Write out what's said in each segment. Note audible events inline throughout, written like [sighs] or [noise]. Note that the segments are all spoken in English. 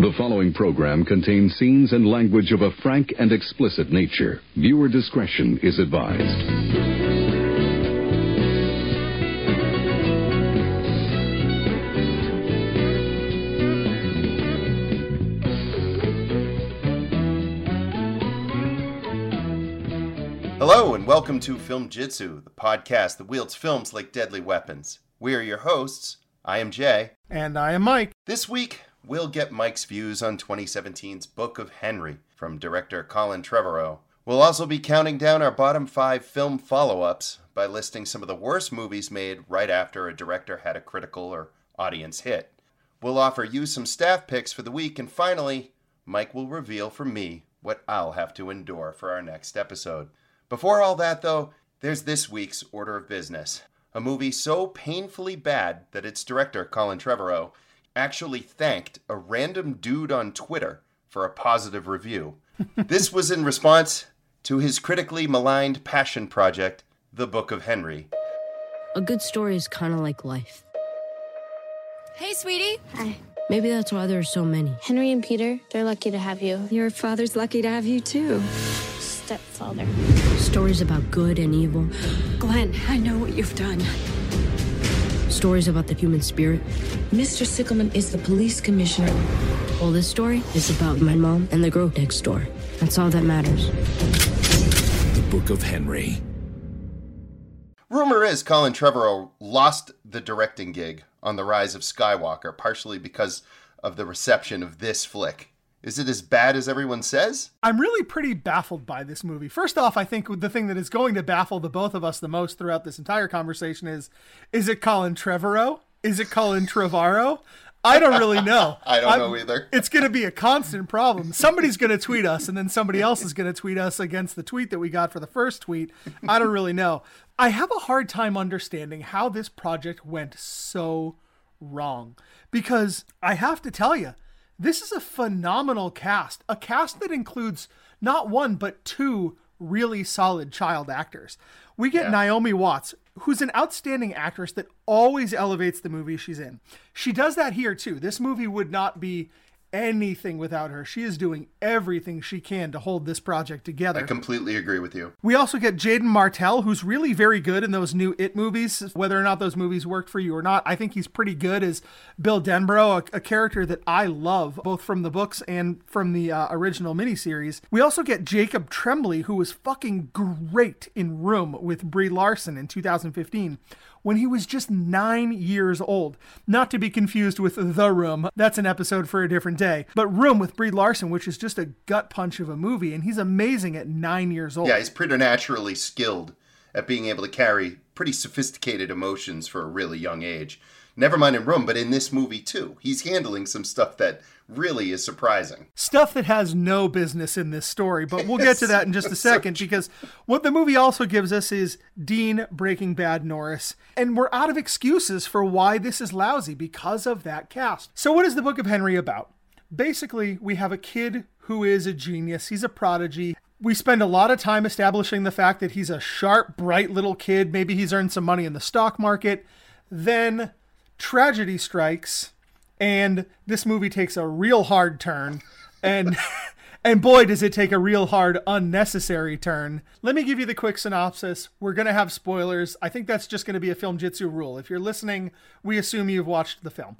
The following program contains scenes and language of a frank and explicit nature. Viewer discretion is advised. Hello, and welcome to Film Jitsu, the podcast that wields films like deadly weapons. We are your hosts. I am Jay. And I am Mike. This week, we'll get Mike's views on 2017's Book of Henry from director Colin Trevorrow. We'll also be counting down our bottom five film follow ups by listing some of the worst movies made right after a director had a critical or audience hit. We'll offer you some staff picks for the week, and finally, Mike will reveal for me what I'll have to endure for our next episode. Before all that, though, there's this week's order of business. A movie so painfully bad that its director, Colin Trevorrow, actually thanked a random dude on Twitter for a positive review. [laughs] this was in response to his critically maligned passion project, The Book of Henry. A good story is kind of like life. Hey, sweetie. Hi. Maybe that's why there are so many. Henry and Peter, they're lucky to have you. Your father's lucky to have you, too. Stepfather. Stories about good and evil. Glenn, I know what you've done. Stories about the human spirit. Mr. Sickleman is the police commissioner. Well, this story is about my mom and the girl next door. That's all that matters. The Book of Henry. Rumor is Colin Trevorrow lost the directing gig on The Rise of Skywalker, partially because of the reception of this flick. Is it as bad as everyone says? I'm really pretty baffled by this movie. First off, I think the thing that is going to baffle the both of us the most throughout this entire conversation is is it Colin Trevorrow? Is it Colin Trevorrow? I don't really know. [laughs] I don't I'm, know either. it's going to be a constant problem. Somebody's going to tweet us, and then somebody else is going to tweet us against the tweet that we got for the first tweet. I don't really know. I have a hard time understanding how this project went so wrong because I have to tell you, this is a phenomenal cast. A cast that includes not one, but two really solid child actors. We get yeah. Naomi Watts, who's an outstanding actress that always elevates the movie she's in. She does that here too. This movie would not be anything without her. She is doing everything she can to hold this project together. I completely agree with you. We also get Jaeden Martell, who's really very good in those new It movies. Whether or not those movies worked for you or not, I think he's pretty good as Bill Denbrough, a, a character that I love, both from the books and from the uh, original miniseries. We also get Jacob Tremblay, who was fucking great in Room with Brie Larson in 2015 when he was just nine years old. Not to be confused with The Room, that's an episode for a different day. But Room with Brie Larson, which is just a gut punch of a movie, and he's amazing at nine years old. Yeah, he's preternaturally skilled at being able to carry pretty sophisticated emotions for a really young age. Never mind in Room, but in this movie too. He's handling some stuff that really is surprising. Stuff that has no business in this story, but we'll get to that in just a [laughs] second because what the movie also gives us is Dean Breaking Bad Norris, and we're out of excuses for why this is lousy because of that cast. So, what is the Book of Henry about? Basically, we have a kid who is a genius, he's a prodigy. We spend a lot of time establishing the fact that he's a sharp, bright little kid. Maybe he's earned some money in the stock market. Then tragedy strikes and this movie takes a real hard turn and [laughs] and boy does it take a real hard unnecessary turn. Let me give you the quick synopsis. We're going to have spoilers. I think that's just going to be a film jitsu rule. If you're listening we assume you've watched the film.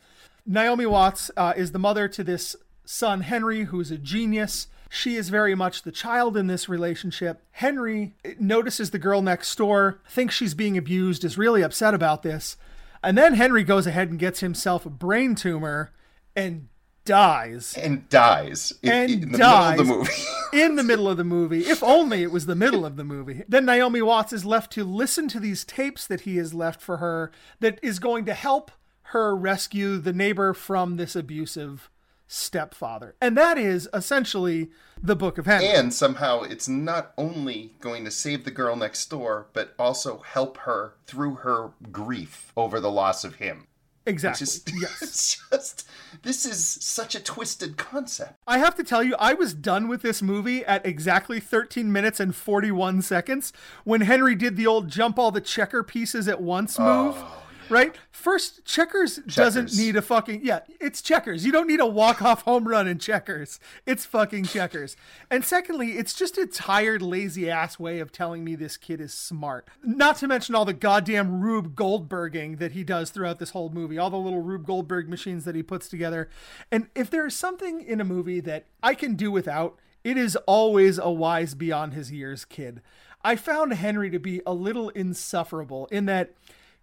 Naomi watts uh, is the mother to this son henry who's a genius. She is very much the child in this relationship. Henry notices the girl next door, thinks she's being abused, is really upset about this, and then Henry goes ahead and gets himself a brain tumor and dies. And dies. In, and in the dies middle of the movie. [laughs] in the middle of the movie. If only it was the middle of the movie. Then Naomi Watts is left to listen to these tapes that he has left for her that is going to help her rescue the neighbor from this abusive stepfather. And that is essentially the Book of Henry. And somehow it's not only going to save the girl next door, but also help her through her grief over the loss of him. Exactly. Just, [laughs] yes. just this is such a twisted concept. I have to tell you, I was done with this movie at exactly 13 minutes and 41 seconds when Henry did the old jump all the checker pieces at once move. Oh right? First, checkers, doesn't need a fucking yeah. It's checkers. You don't need a walk off home run in checkers. It's fucking checkers. And secondly, it's just a tired, lazy ass way of telling me this kid is smart. Not to mention all the goddamn Rube Goldberging that he does throughout this whole movie. All the little Rube Goldberg machines that he puts together. And if there is something in a movie that I can do without, it is always a wise beyond his years kid. I found Henry to be a little insufferable in that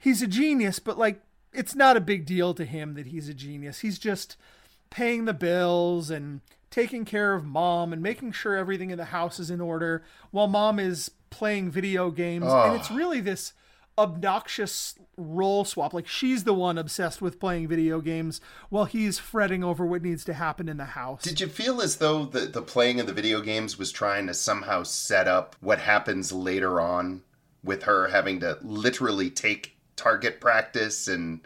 he's a genius, but like it's not a big deal to him that he's a genius. He's just paying the bills and taking care of mom and making sure everything in the house is in order while mom is playing video games. And it's really this obnoxious role swap. Like she's the one obsessed with playing video games while he's fretting over what needs to happen in the house. Did you feel as though the, the playing of the video games was trying to somehow set up what happens later on with her having to literally take target practice and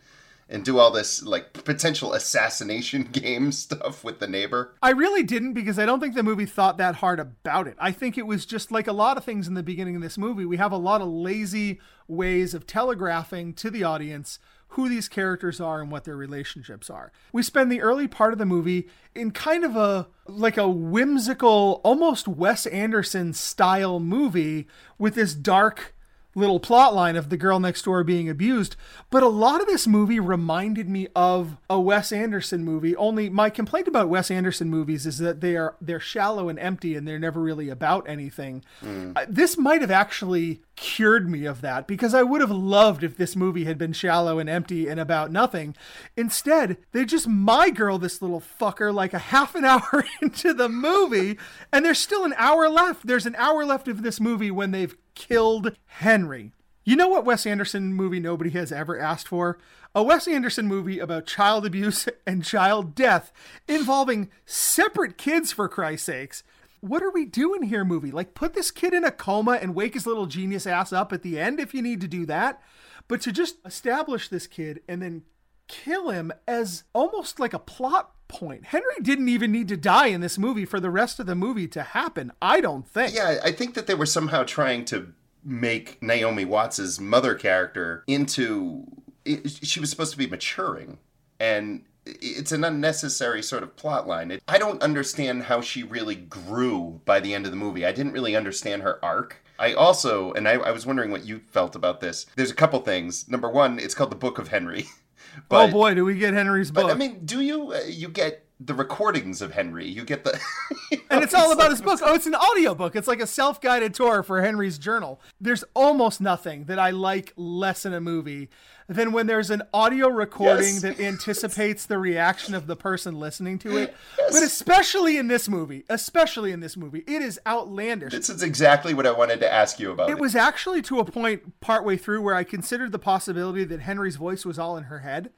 and do all this like potential assassination [laughs] game stuff with the neighbor? I really didn't because I don't think the movie thought that hard about it. I think it was just like a lot of things in the beginning of this movie. We have a lot of lazy ways of telegraphing to the audience who these characters are and what their relationships are. We spend the early part of the movie in kind of a like a whimsical, almost Wes Anderson style movie with this dark little plot line of the girl next door being abused. But a lot of this movie reminded me of a Wes Anderson movie. Only my complaint about Wes Anderson movies is that they are they're shallow and empty and they're never really about anything. Uh, this might have actually cured me of that because I would have loved if this movie had been shallow and empty and about nothing. Instead, they just my girl this little fucker like a half an [laughs] hour into the movie and there's still an hour left. There's an hour left of this movie when they've killed Henry. You know what Wes Anderson movie nobody has ever asked for? A Wes Anderson movie about child abuse [laughs] and child death involving separate kids, for Christ's sakes. What are we doing here, movie? Like, put this kid in a coma and wake his little genius ass up at the end if you need to do that. But to just establish this kid and then kill him as almost like a plot point. Henry didn't even need to die in this movie for the rest of the movie to happen, I don't think. Yeah, I think that they were somehow trying to make Naomi Watts's mother character into. She was supposed to be maturing, and it's an unnecessary sort of plot line. It, I don't understand how she really grew by the end of the movie. I didn't really understand her arc. I also, and I, I was wondering what you felt about this. There's a couple things. Number one, it's called the Book of Henry. [laughs] oh boy, do we get Henry's book. But I mean, do you? Uh, you get the recordings of Henry. You get the. you [laughs] know, and it's all about like- his book. Oh, it's an audiobook. It's like a self-guided tour for Henry's journal. There's almost nothing that I like less in a movie than when there's an audio recording Yes. that [laughs] anticipates the reaction of the person listening to it. But especially in this movie, especially in this movie, it is outlandish. This is exactly what I wanted to ask you about. It was actually to a point partway through where I considered the possibility that Henry's voice was all in her head.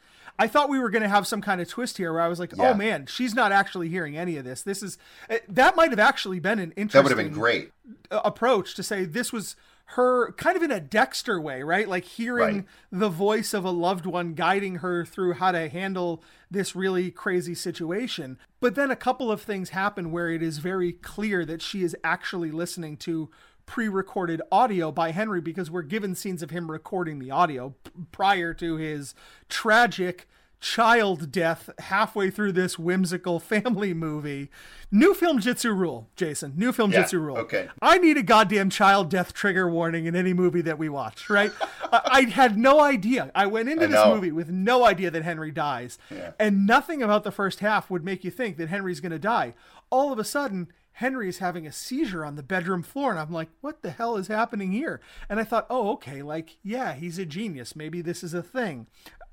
I thought we were going to have some kind of twist here where I was like, Yeah. "Oh man, she's not actually hearing any of this. This is eh, that might have actually been an interesting that would have been great. approach to say this was her kind of in a Dexter way, right? Like hearing Right. the voice of a loved one guiding her through how to handle this really crazy situation. But then a couple of things happen where it is very clear that she is actually listening to pre-recorded audio by Henry because we're given scenes of him recording the audio p- prior to his tragic child death halfway through this whimsical family movie. New film jitsu rule, Jason. New film Yeah, jitsu rule. okay. I need a goddamn child death trigger warning in any movie that we watch, right? I, I had no idea. I went into I this movie with no idea that Henry dies. And nothing about the first half would make you think that Henry's going to die. All of a sudden, Henry is having a seizure on the bedroom floor. And I'm like, what the hell is happening here? And I thought, oh, okay, like, yeah, he's a genius. Maybe this is a thing.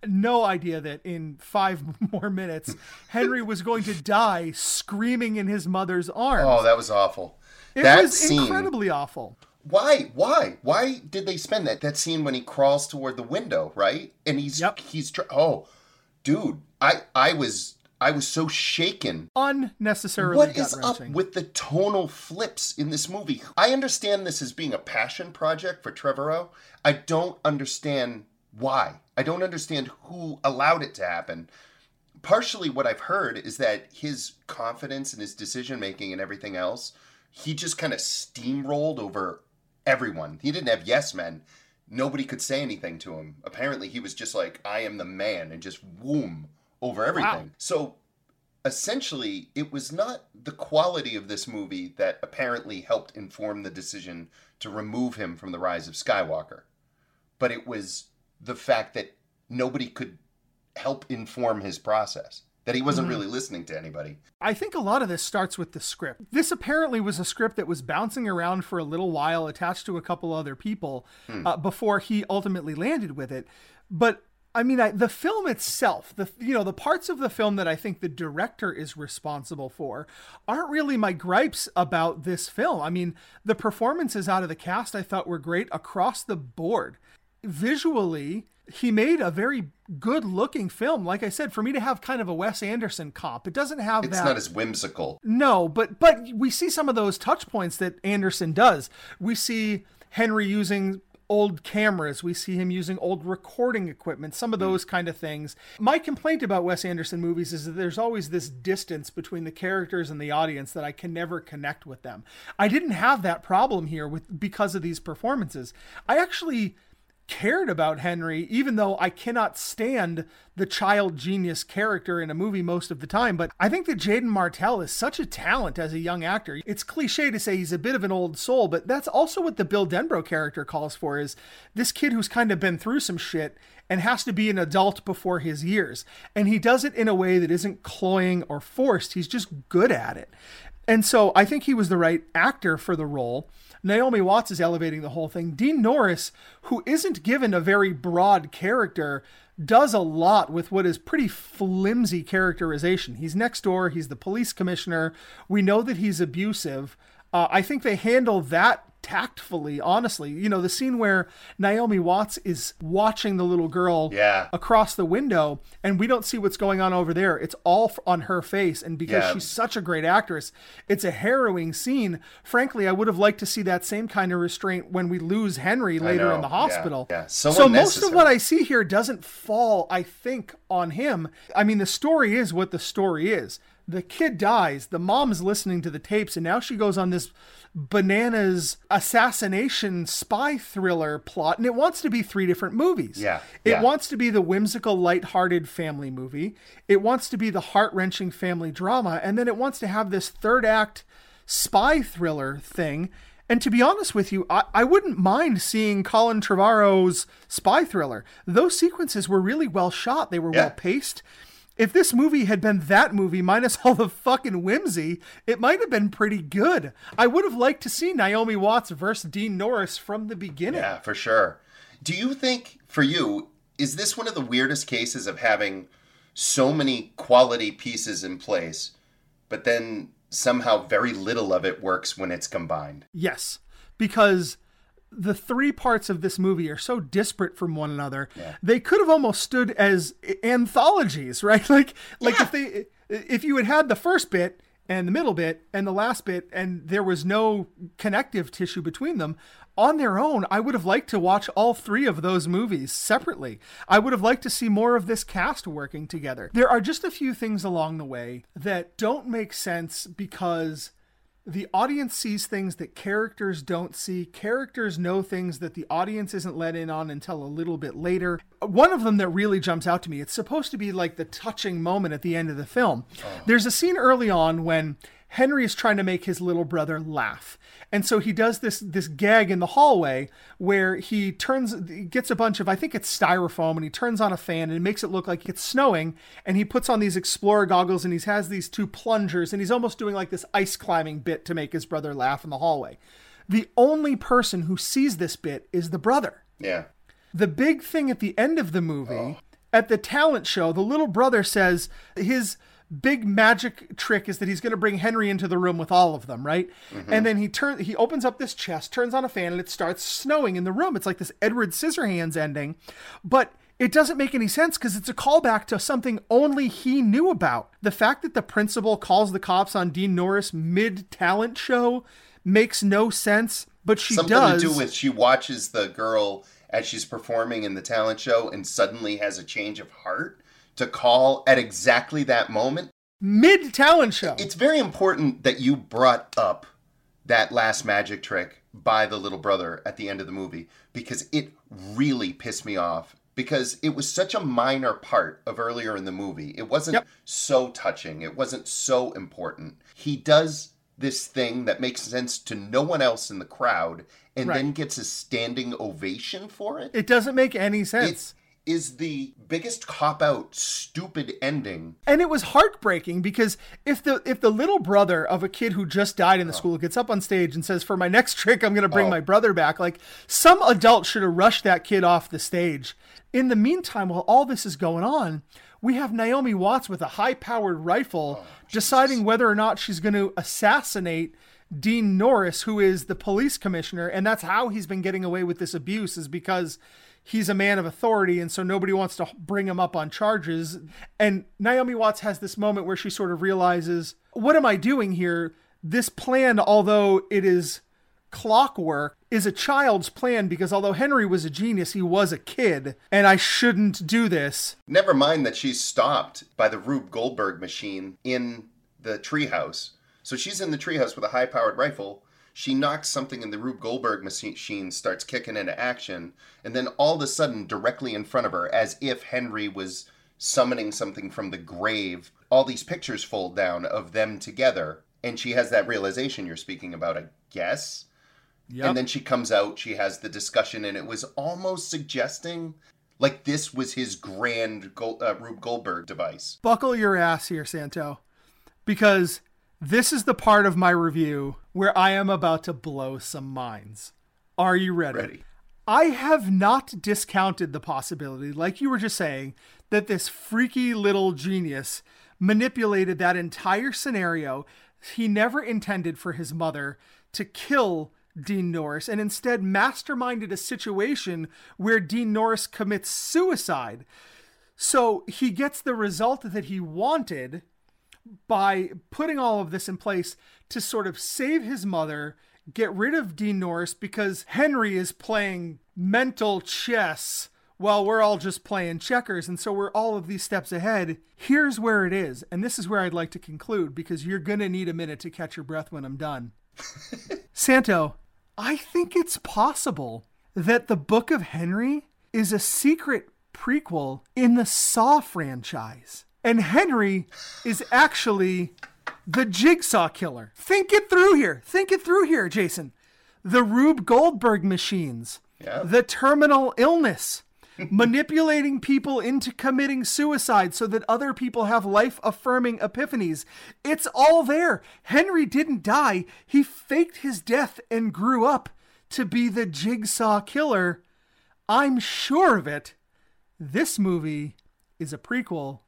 No idea that in five [laughs] more minutes, Henry was going to die screaming in his mother's arms. Oh, that was awful. it that was scene. incredibly awful. Why? Why? Why did they spend that? That scene when he crawls toward the window, right? And he's Yep. he's oh, dude, I I was I was so shaken. Unnecessarily What is up with the tonal flips in this movie? I understand this as being a passion project for Trevorrow. I don't understand why. I don't understand who allowed it to happen. Partially, what I've heard is that his confidence and his decision making and everything else, he just kind of steamrolled over everyone. He didn't have yes men. nobody could say anything to him. Apparently, he was just like, I am the man, and just whoom over everything. Wow. So essentially, it was not the quality of this movie that apparently helped inform the decision to remove him from the Rise of Skywalker, but it was the fact that nobody could help inform his process that he wasn't mm-hmm. really listening to anybody. I think a lot of this starts with the script. This apparently was a script that was bouncing around for a little while, attached to a couple other people, hmm. uh, before he ultimately landed with it. But I mean, I, the film itself, the you know the parts of the film that I think the director is responsible for, aren't really my gripes about this film. I mean, the performances out of the cast I thought were great across the board. Visually, he made a very good looking film. Like I said, for me to have kind of a Wes Anderson comp, it doesn't have it's that. not as whimsical. No, but but we see some of those touch points that Anderson does. We see Henry using old cameras. We see him using old recording equipment, some of hmm. those kind of things. My complaint about Wes Anderson movies is that there's always this distance between the characters and the audience that I can never connect with them. I didn't have that problem here with because of these performances. I actually cared about Henry, even though I cannot stand the child genius character in a movie most of the time. But I think that Jaeden Martell is such a talent as a young actor. It's cliche to say he's a bit of an old soul, but that's also what the Bill Denbrough character calls for is this kid who's kind of been through some shit and has to be an adult before his years. And he does it in a way that isn't cloying or forced. He's just good at it. And so I think he was the right actor for the role. Naomi Watts is elevating the whole thing. Dean Norris, who isn't given a very broad character, does a lot with what is pretty flimsy characterization. He's next door, he's the police commissioner. We know that he's abusive. Uh, I think they handle that tactfully, honestly. You know, the scene where Naomi Watts is watching the little girl yeah. across the window and we don't see what's going on over there. It's all on her face. And because yeah. she's such a great actress, it's a harrowing scene. Frankly, I would have liked to see that same kind of restraint when we lose Henry later in the hospital. Yeah. yeah. So, so most of what I see here doesn't fall, I think, on him. I mean, the story is what the story is the kid dies. The mom's listening to the tapes, and now she goes on this bananas assassination spy thriller plot, and it wants to be three different movies. Yeah. It yeah. wants to be the whimsical, light-hearted family movie. It wants to be the heart-wrenching family drama, and then it wants to have this third act spy thriller thing. And to be honest with you, I, I wouldn't mind seeing Colin Trevorrow's spy thriller. Those sequences were really well shot. They were yeah. well paced if this movie had been that movie minus all the fucking whimsy, it might have been pretty good. I would have liked to see Naomi Watts versus Dean Norris from the beginning. Yeah, for sure. Do you think, for you, is this one of the weirdest cases of having so many quality pieces in place, but then somehow very little of it works when it's combined? Yes, because the three parts of this movie are so disparate from one another. Yeah. They could have almost stood as anthologies, [laughs] right? Like like yeah. if they if you had had the first bit and the middle bit and the last bit and there was no connective tissue between them on their own i would have liked to watch all three of those movies separately i would have liked to see more of this cast working together there are just a few things along the way that don't make sense because the audience sees things that characters don't see. Characters know things that the audience isn't let in on until a little bit later. One of them that really jumps out to me, it's supposed to be like the touching moment at the end of the film. Oh. There's a scene early on when Henry is trying to make his little brother laugh. And so he does this this gag in the hallway where he turns gets a bunch of I think it's styrofoam and he turns on a fan and makes it look like it's snowing and he puts on these explorer goggles and he has these two plungers and he's almost doing like this ice climbing bit to make his brother laugh in the hallway. The only person who sees this bit is the brother. Yeah. The big thing at the end of the movie, oh. at the talent show, the little brother says his big magic trick is that he's going to bring Henry into the room with all of them, right? Mm-hmm. And then he turns, he opens up this chest, turns on a fan, and it starts snowing in the room. It's like this Edward Scissorhands ending, but it doesn't make any sense because it's a callback to something only he knew about. The fact that the principal calls the cops on Dean Norris mid talent show makes no sense, but she something does. to do with she watches the girl as she's performing in the talent show and suddenly has a change of heart to call at exactly that moment. Mid talent show. It's very important that you brought up that last magic trick by the little brother at the end of the movie because it really pissed me off because it was such a minor part of earlier in the movie. It wasn't Yep. so touching. It wasn't so important. He does this thing that makes sense to no one else in the crowd and Right. then gets a standing ovation for it. It doesn't make any sense. Is the biggest cop out stupid ending. and it was heartbreaking because if the if the little brother of a kid who just died in Oh. the school gets up on stage and says for my next trick i'm going to bring oh. my brother back like some adult should have rushed that kid off the stage in the meantime while all this is going on we have naomi watts with a high powered rifle Oh, deciding whether or not she's going to assassinate Dean Norris, who is the police commissioner, and that's how he's been getting away with this abuse, is because he's a man of authority, and so nobody wants to bring him up on charges. And Naomi Watts has this moment where she sort of realizes, what am I doing here? This plan, although it is clockwork, is a child's plan because although Henry was a genius, he was a kid, and I shouldn't do this. Never mind that she's stopped by the Rube Goldberg machine in the treehouse. So she's in the treehouse with a high powered rifle. She knocks something in the Rube Goldberg machine, starts kicking into action, and then all of a sudden, directly in front of her, as if Henry was summoning something from the grave, all these pictures fold down of them together. And she has that realization you're speaking about, I guess. And then she comes out, she has the discussion, and it was almost suggesting like this was his grand Gold, uh, Rube Goldberg device. buckle your ass here, Santo, because this is the part of my review where I am about to blow some minds. Are you ready? Ready. I have not discounted the possibility, like you were just saying, that this freaky little genius manipulated that entire scenario. He never intended for his mother to kill Dean Norris and instead masterminded a situation where Dean Norris commits suicide. So he gets the result that he wanted by putting all of this in place to sort of save his mother, get rid of Dean Norris because Henry is playing mental chess while we're all just playing checkers. And so we're all of these steps ahead. Here's where it is. And this is where I'd like to conclude because you're going to need a minute to catch your breath when I'm done. [laughs] Santo, I think it's possible that the Book of Henry is a secret prequel in the Saw franchise. And Henry is actually the Jigsaw Killer. Think it through here. Think it through here, Jason. The Rube Goldberg machines, Yeah. the terminal illness, manipulating people into committing suicide so that other people have life affirming epiphanies. It's all there. Henry didn't die, he faked his death and grew up to be the Jigsaw Killer. I'm sure of it. This movie is a prequel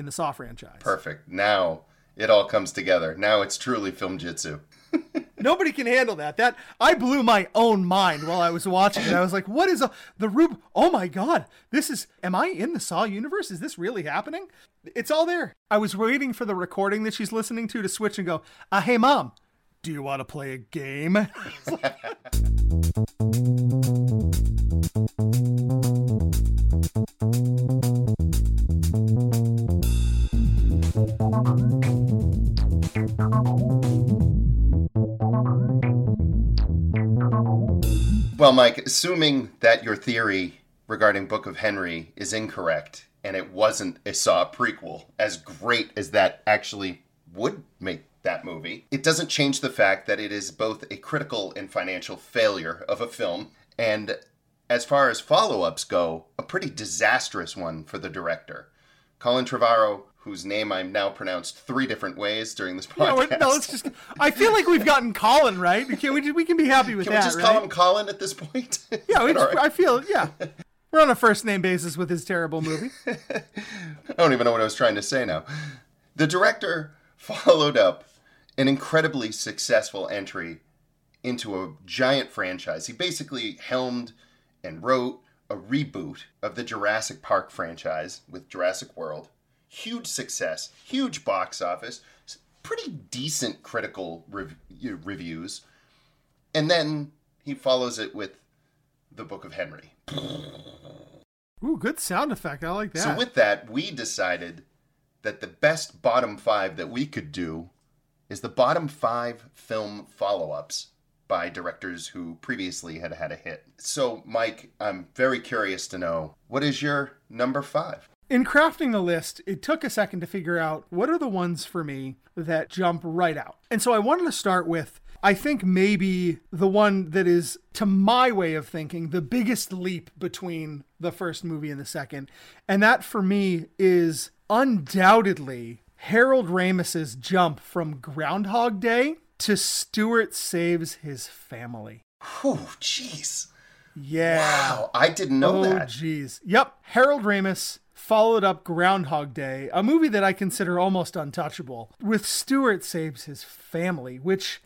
in the Saw franchise. Perfect. Now it all comes together. Now it's truly film jitsu. [laughs] Nobody can handle that. That I blew my own mind while I was watching it. I was like, "What is a, the Rube? Oh my god! This is. Am I in the Saw universe? Is this really happening? It's all there." I was waiting for the recording that she's listening to to switch and go, uh, "Hey, mom, do you want to play a game?" [laughs] [laughs] Well, Mike, assuming that your theory regarding Book of Henry is incorrect and it wasn't a Saw prequel, as great as that actually would make that movie, it doesn't change the fact that it is both a critical and financial failure of a film, and as far as follow ups go, a pretty disastrous one for the director. Colin Trevorrow, whose name I'm now pronounced three different ways during this no, podcast. no, let's just. I feel like we've gotten Colin right. Can we? We can be happy with Can that, we just right? call him Colin at this point? Yeah, we [laughs] just, right? I feel. Yeah, we're on a first name basis with his terrible movie. [laughs] I don't even know what I was trying to say now. The director followed up an incredibly successful entry into a giant franchise. He basically helmed and wrote a reboot of the Jurassic Park franchise with Jurassic World. Huge success, huge box office, pretty decent critical rev- reviews. And then he follows it with The Book of Henry. Ooh, good sound effect. I like that. So with that, we decided that the best bottom five that we could do is the bottom five film follow-ups by directors who previously had had a hit. So, Mike, I'm very curious to know what is your number five? In crafting the list, it took a second to figure out what are the ones for me that jump right out. And so I wanted to start with, I think maybe the one that is, to my way of thinking, the biggest leap between the first movie and the second. And that for me is undoubtedly Harold Ramis's jump from Groundhog Day to Stuart Saves His Family. Oh, jeez. Yeah. Wow, I didn't know oh, that. Oh, jeez. Yep. Harold Ramis followed up Groundhog Day, a movie that I consider almost untouchable, with Stuart Saves His Family, which,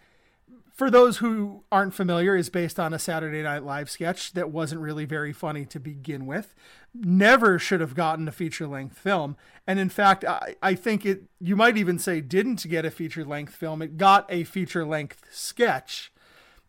for those who aren't familiar, is based on a Saturday Night Live sketch that wasn't really very funny to begin with. Never should have gotten a feature length film. And in fact, I, I think it, you might even say, didn't get a feature length film. It got a feature length sketch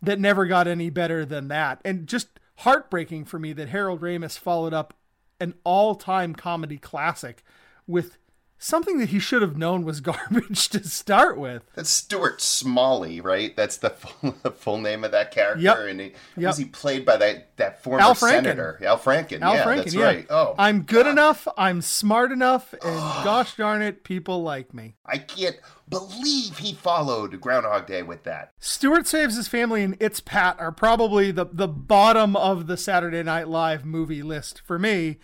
that never got any better than that. And just heartbreaking for me that Harold Ramis followed up an all-time comedy classic with something that he should have known was [laughs] garbage to start with. That's Stuart Smalley, right? That's the full, [laughs] the full name of that character. Yep. And he, Yep. was he played by that, that former Al Franken. senator? Al Franken. Al yeah, Franken, that's yeah. right. Oh, I'm good enough, I'm smart enough, and [sighs] gosh darn it, people like me. I can't believe he followed Groundhog Day with that. Stuart Saves His Family and It's Pat are probably the, the bottom of the Saturday Night Live movie list for me.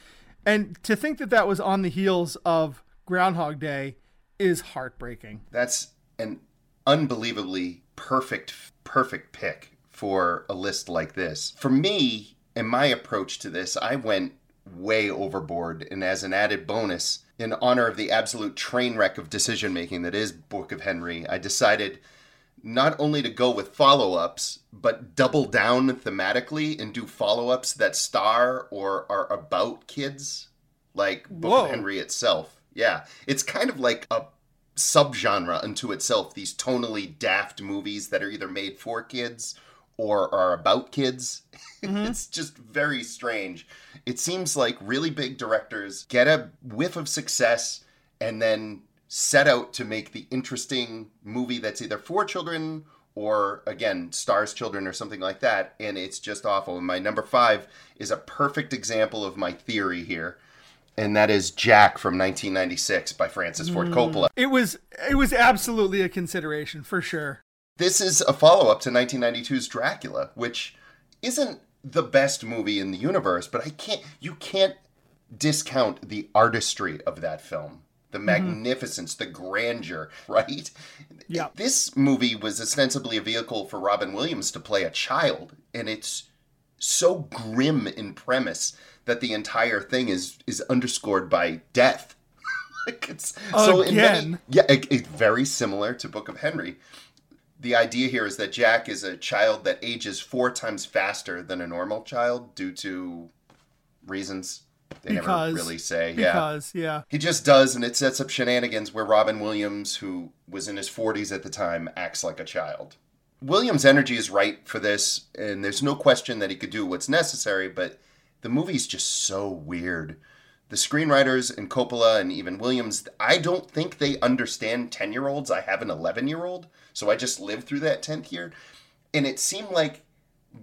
And to think that that was on the heels of Groundhog Day is heartbreaking. That's an unbelievably perfect, perfect pick for a list like this. For me, and my approach to this, I went way overboard. And as an added bonus, in honor of the absolute train wreck of decision making that is Book of Henry, I decided not only to go with follow ups, but double down thematically and do follow ups that star or are about kids, like Book Whoa. of Henry itself. Yeah, it's kind of like a subgenre unto itself. These tonally daft movies that are either made for kids or are about kids. [laughs] Mm-hmm. it's just very strange. It seems like really big directors get a whiff of success and then set out to make the interesting movie that's either for children or again stars children or something like that and it's just awful and my number five is a perfect example of my theory here and that is jack from 1996 by francis ford hmm. coppola. It was it was absolutely a consideration for sure. this is a follow-up to 1992's dracula which isn't the best movie in the universe but i can't you can't discount the artistry of that film. The mm-hmm. magnificence the grandeur [laughs] right? Yeah. this movie was ostensibly a vehicle for robin williams to play a child and it's so grim in premise that the entire thing is is underscored by death [laughs] like it's so in many, Again. yeah it, it's very similar to book of henry the idea here is that Jack is a child that ages four times faster than a normal child due to reasons they Because never really say. yeah. yeah. He just does, and it sets up shenanigans where Robin Williams, who was in his 40s at the time, acts like a child. Williams' energy is right for this, and there's no question that he could do what's necessary, but the movie's just so weird. The screenwriters and Coppola and even Williams, I don't think they understand 10 year olds. I have an 11 year old, so I just lived through that 10th year. And it seemed like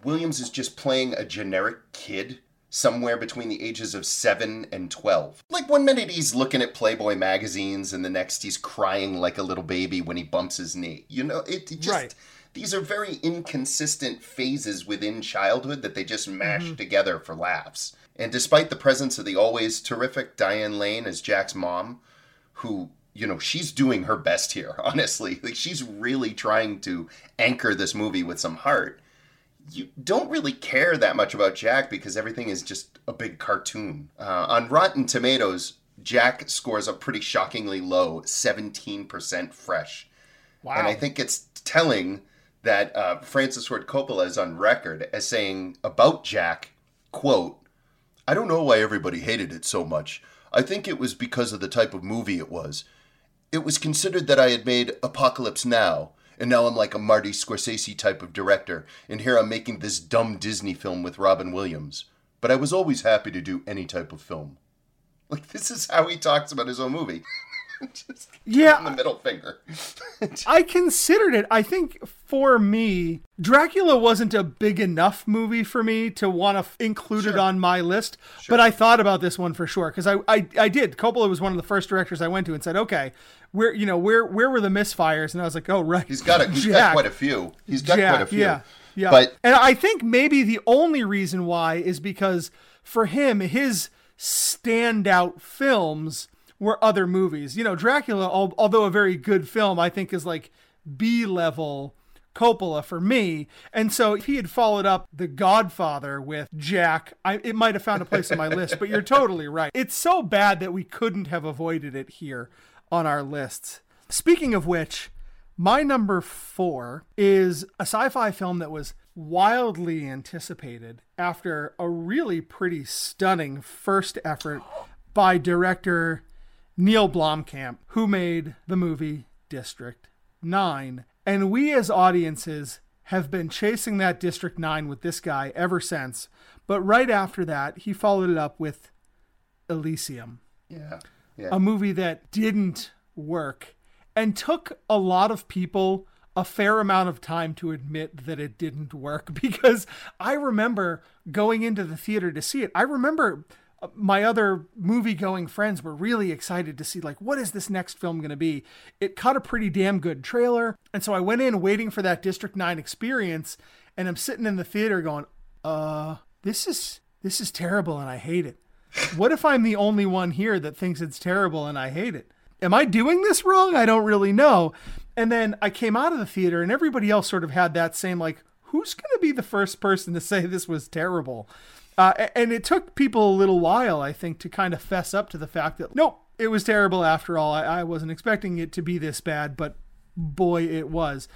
Williams is just playing a generic kid somewhere between the ages of 7 and 12. Like one minute he's looking at Playboy magazines and the next he's crying like a little baby when he bumps his knee. You know, it, it just Right. These are very inconsistent phases within childhood that they just mash together for laughs. And despite the presence of the always terrific Diane Lane as Jack's mom, who you know she's doing her best here [laughs] honestly like she's really trying to anchor this movie with some heart you don't really care that much about Jack because everything is just a big cartoon. Uh, on Rotten Tomatoes, Jack scores a pretty shockingly low 17% fresh. Wow. And I think it's telling that uh, Francis Ford Coppola is on record as saying about Jack, quote, I don't know why everybody hated it so much. I think it was because of the type of movie it was. It was considered that I had made Apocalypse Now, and now I'm like a Marty Scorsese type of director, and here I'm making this dumb Disney film with Robin Williams. But I was always happy to do any type of film. Like, this is how he talks about his own movie. [laughs] Just Yeah. the middle finger. [laughs] I considered it. I think for me, Dracula wasn't a big enough movie for me to want to f- include it on my list. But I thought about this one for sure because I, I I did. Coppola was one of the first directors I went to and said, okay, where you know where where were the misfires? And I was like, oh right, He's got a, he's got quite a few. He's got Jack, quite a few. Yeah, yeah. But and I think maybe the only reason why is because for him, his standout films were other movies. You know, Dracula, al- although a very good film, I think is like B level Coppola for me. And so if he had followed up The Godfather with Jack, I, it might have found a place on my list. But you're totally right. It's so bad that we couldn't have avoided it here on our lists. Speaking of which, my number four is a sci fi film that was wildly anticipated after a really pretty stunning first effort by director Neil Blomkamp, who made the movie District 9. And we as audiences have been chasing that District 9 with this guy ever since. But right after that, he followed it up with Elysium yeah, yeah. a movie that didn't work and took a lot of people a fair amount of time to admit that it didn't work [laughs] because I remember going into the theater to see it. I remember my other movie going friends were really excited to see like what is this next film going to be it cut a pretty damn good trailer and so i went in waiting for that district 9 experience and i'm sitting in the theater going uh this is this is terrible and i hate it what if I'm the only one here that thinks it's terrible and I hate it? Am I doing this wrong? I don't really know. And then I came out of the theater and everybody else sort of had that same, like, who's going to be the first person to say this was terrible? Uh, and it took people a little while, I think, to kind of fess up to the fact that, nope, it was terrible after all. I, I wasn't expecting it to be this bad, but boy, it was.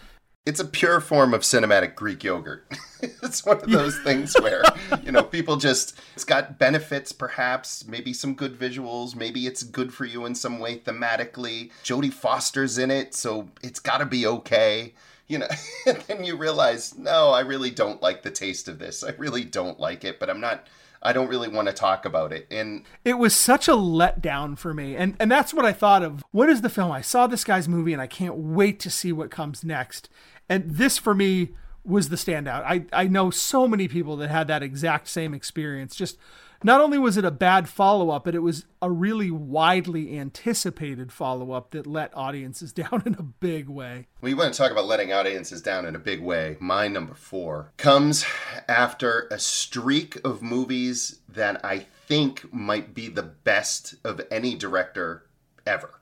it's a pure form of cinematic Greek yogurt. [laughs] it's one of those [laughs] things where, you know, people just, it's got benefits perhaps, maybe some good visuals, maybe it's good for you in some way thematically. Jodie Foster's in it, so it's got to be okay. You know, [laughs] and then you realize, no, I really don't like the taste of this. I really don't like it, but I'm not, I don't really want to talk about it. And it was such a letdown for me and and that's what i thought of what is the film i saw this guy's movie and i can't wait to see what comes next and this for me was the standout i i know so many people that had that exact same experience just not only was it a bad follow-up but it was a really widely anticipated follow-up that let audiences [laughs] down in a big way you want to talk about letting audiences down in a big way. My number four comes after a streak of movies that I think might be the best of any director ever.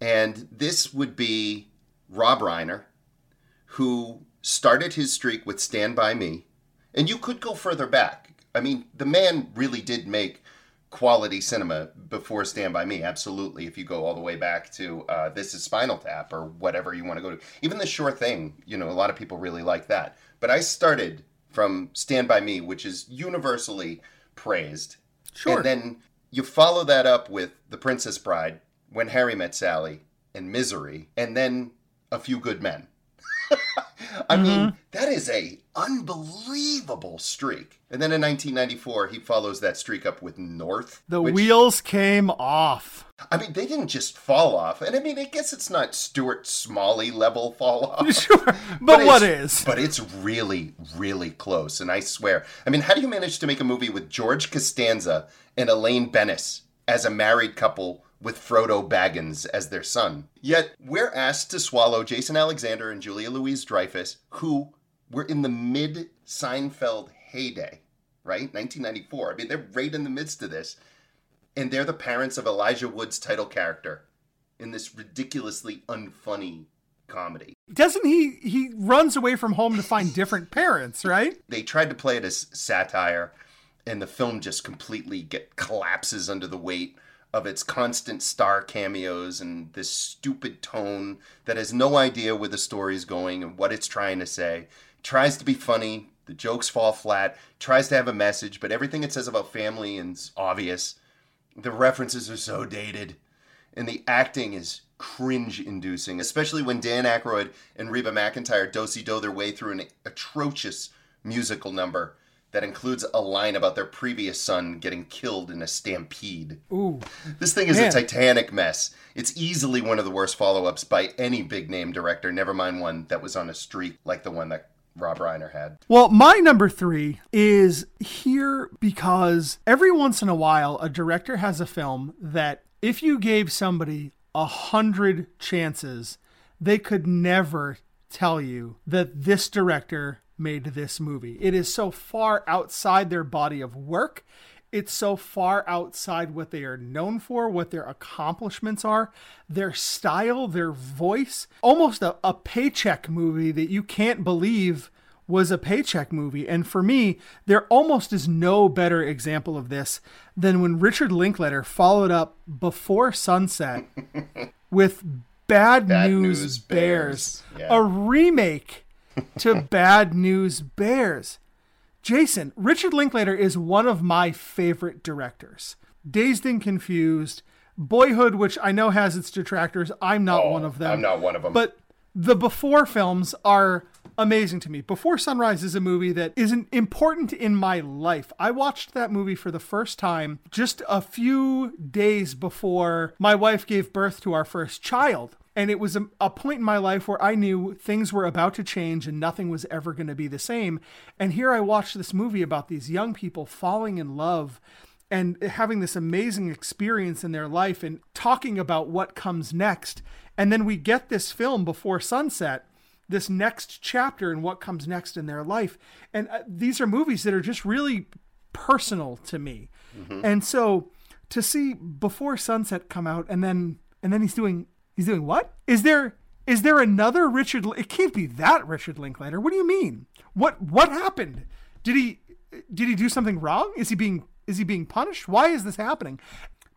And this would be Rob Reiner, who started his streak with Stand By Me. And you could go further back. I mean, the man really did make quality cinema before Stand By Me, absolutely. If you go all the way back to uh, This Is Spinal Tap or whatever you want to go to. Even The Sure Thing, you know, a lot of people really like that. But I started from Stand By Me, which is universally praised. Sure. And then you follow that up with The Princess Bride, When Harry Met Sally, and Misery, and then A Few Good Men. [laughs] I mean, that is a unbelievable streak. And then in 1994, he follows that streak up with North. the which- wheels came off I mean, they didn't just fall off. And I mean, I guess it's not Stuart Smalley level fall [laughs] off. sure but, what it's- is But it's really, really close. And I swear. I mean, how do you manage to make a movie with George Costanza and Elaine Benes as a married couple with Frodo Baggins as their son? Yet we're asked to swallow Jason Alexander and Julia Louise Dreyfus, who were in the mid Seinfeld heyday, right? 1994. I mean, they're right in the midst of this. And they're the parents of Elijah Wood's title character in this ridiculously unfunny comedy. doesn't he he runs away from home to find [laughs] different parents right they tried to play it as satire and the film just completely get collapses under the weight of its constant star cameos and this stupid tone that has no idea where the story's going and what it's trying to say tries to be funny the jokes fall flat tries to have a message but everything it says about family is obvious the references are so dated and the acting is cringe inducing, especially when Dan Aykroyd and Reba McEntire do do their way through an atrocious musical number that includes a line about their previous son getting killed in a stampede. Ooh. This thing is Man. a titanic mess. It's easily one of the worst follow ups by any big name director, never mind one that was on a streak like the one that Rob Reiner had. Well, my number three is here because every once in a while, a director has a film that if you gave somebody a hundred chances, they could never tell you that this director made this movie. It is so far outside their body of work. It's so far outside what they are known for, what their accomplishments are, their style, their voice. Almost a, a paycheck movie that you can't believe was a paycheck movie. And for me, there almost is no better example of this than when Richard Linklater followed up Before Sunset [laughs] with Bad, Bad News, News Bears, Bears. Yeah. a remake to Bad News Bears. Jason, Richard Linklater is one of my favorite directors. Dazed and Confused, Boyhood, which I know has its detractors. I'm not Oh, one of them. I'm not one of them. But the Before films are amazing to me. Before Sunrise is a movie that isn't important in my life. I watched that movie for the first time just a few days before my wife gave birth to our first child. And it was a, a point in my life where I knew things were about to change and nothing was ever going to be the same. And here I watched this movie about these young people falling in love and having this amazing experience in their life and talking about what comes next. And then we get this film before sunset, this next chapter and what comes next in their life. And uh, these are movies that are just really personal to me. And so to see before sunset come out and then and then he's doing he's doing what? Is there is there another Richard it can't be that Richard Linklater. What do you mean? What what happened? Did he did he do something wrong? Is he being is he being punished? Why is this happening?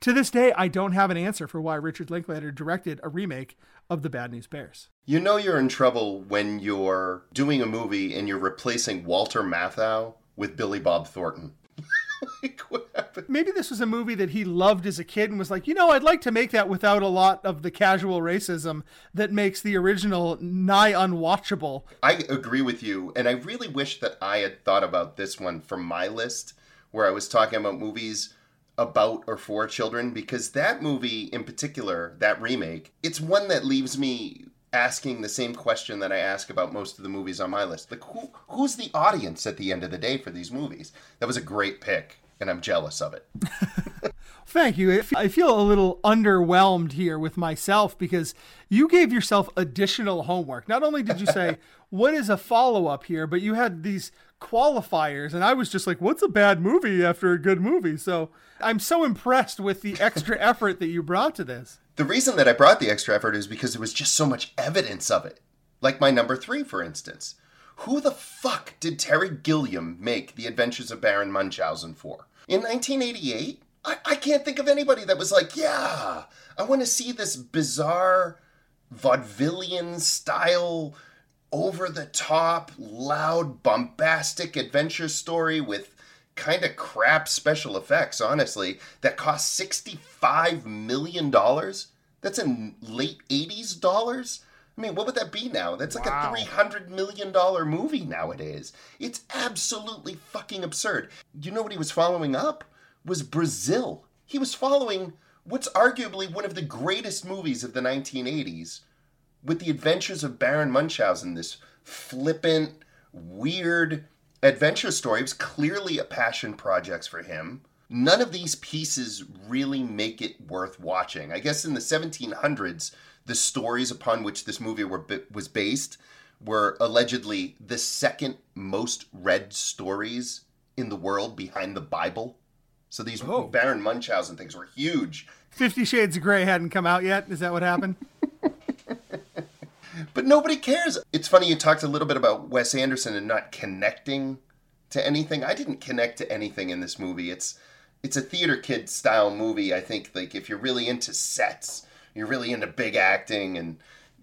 To this day, I don't have an answer for why Richard Linklater directed a remake of The Bad News Bears. You know you're in trouble when you're doing a movie and you're replacing Walter Matthau with Billy Bob Thornton. [laughs] like, what? Maybe this was a movie that he loved as a kid and was like, you know, I'd like to make that without a lot of the casual racism that makes the original nigh unwatchable. I agree with you, and I really wish that I had thought about this one for my list, where I was talking about movies about or for children, because that movie in particular, that remake, it's one that leaves me asking the same question that I ask about most of the movies on my list. Like, who, who's the audience at the end of the day for these movies? That was a great pick, and I'm jealous of it. [laughs] Thank you. I feel a little underwhelmed here with myself because you gave yourself additional homework. Not only did you say, [laughs] what is a follow up here, but you had these qualifiers. And I was just like, what's a bad movie after a good movie? So I'm so impressed with the extra [laughs] effort that you brought to this. The reason that I brought the extra effort is because there was just so much evidence of it. Like my number three, for instance. Who the fuck did Terry Gilliam make The Adventures of Baron Munchausen for? In 1988? I, I can't think of anybody that was like, yeah, I want to see this bizarre vaudevillian style, over the top, loud, bombastic adventure story with kind of crap special effects, honestly, that cost $65 million. That's in late 80s dollars. I mean, what would that be now? That's like Wow. a $300 million movie nowadays. It's absolutely fucking absurd. You know what he was following up? Was Brazil. He was following what's arguably one of the greatest movies of the 1980s with the adventures of Baron Munchausen, this flippant, weird adventure story. It was clearly a passion project for him. None of these pieces really make it worth watching. I guess in the 1700s, the stories upon which this movie were, was based were allegedly the second most read stories in the world behind the Bible. So these Oh. Baron Munchausen things were huge. Fifty Shades of Grey hadn't come out yet. Is that what happened? [laughs] But nobody cares. It's funny you talked a little bit about Wes Anderson and not connecting to anything. I didn't connect to anything in this movie. It's it's a theater kid style movie. I think like if you're really into sets, you're really into big acting and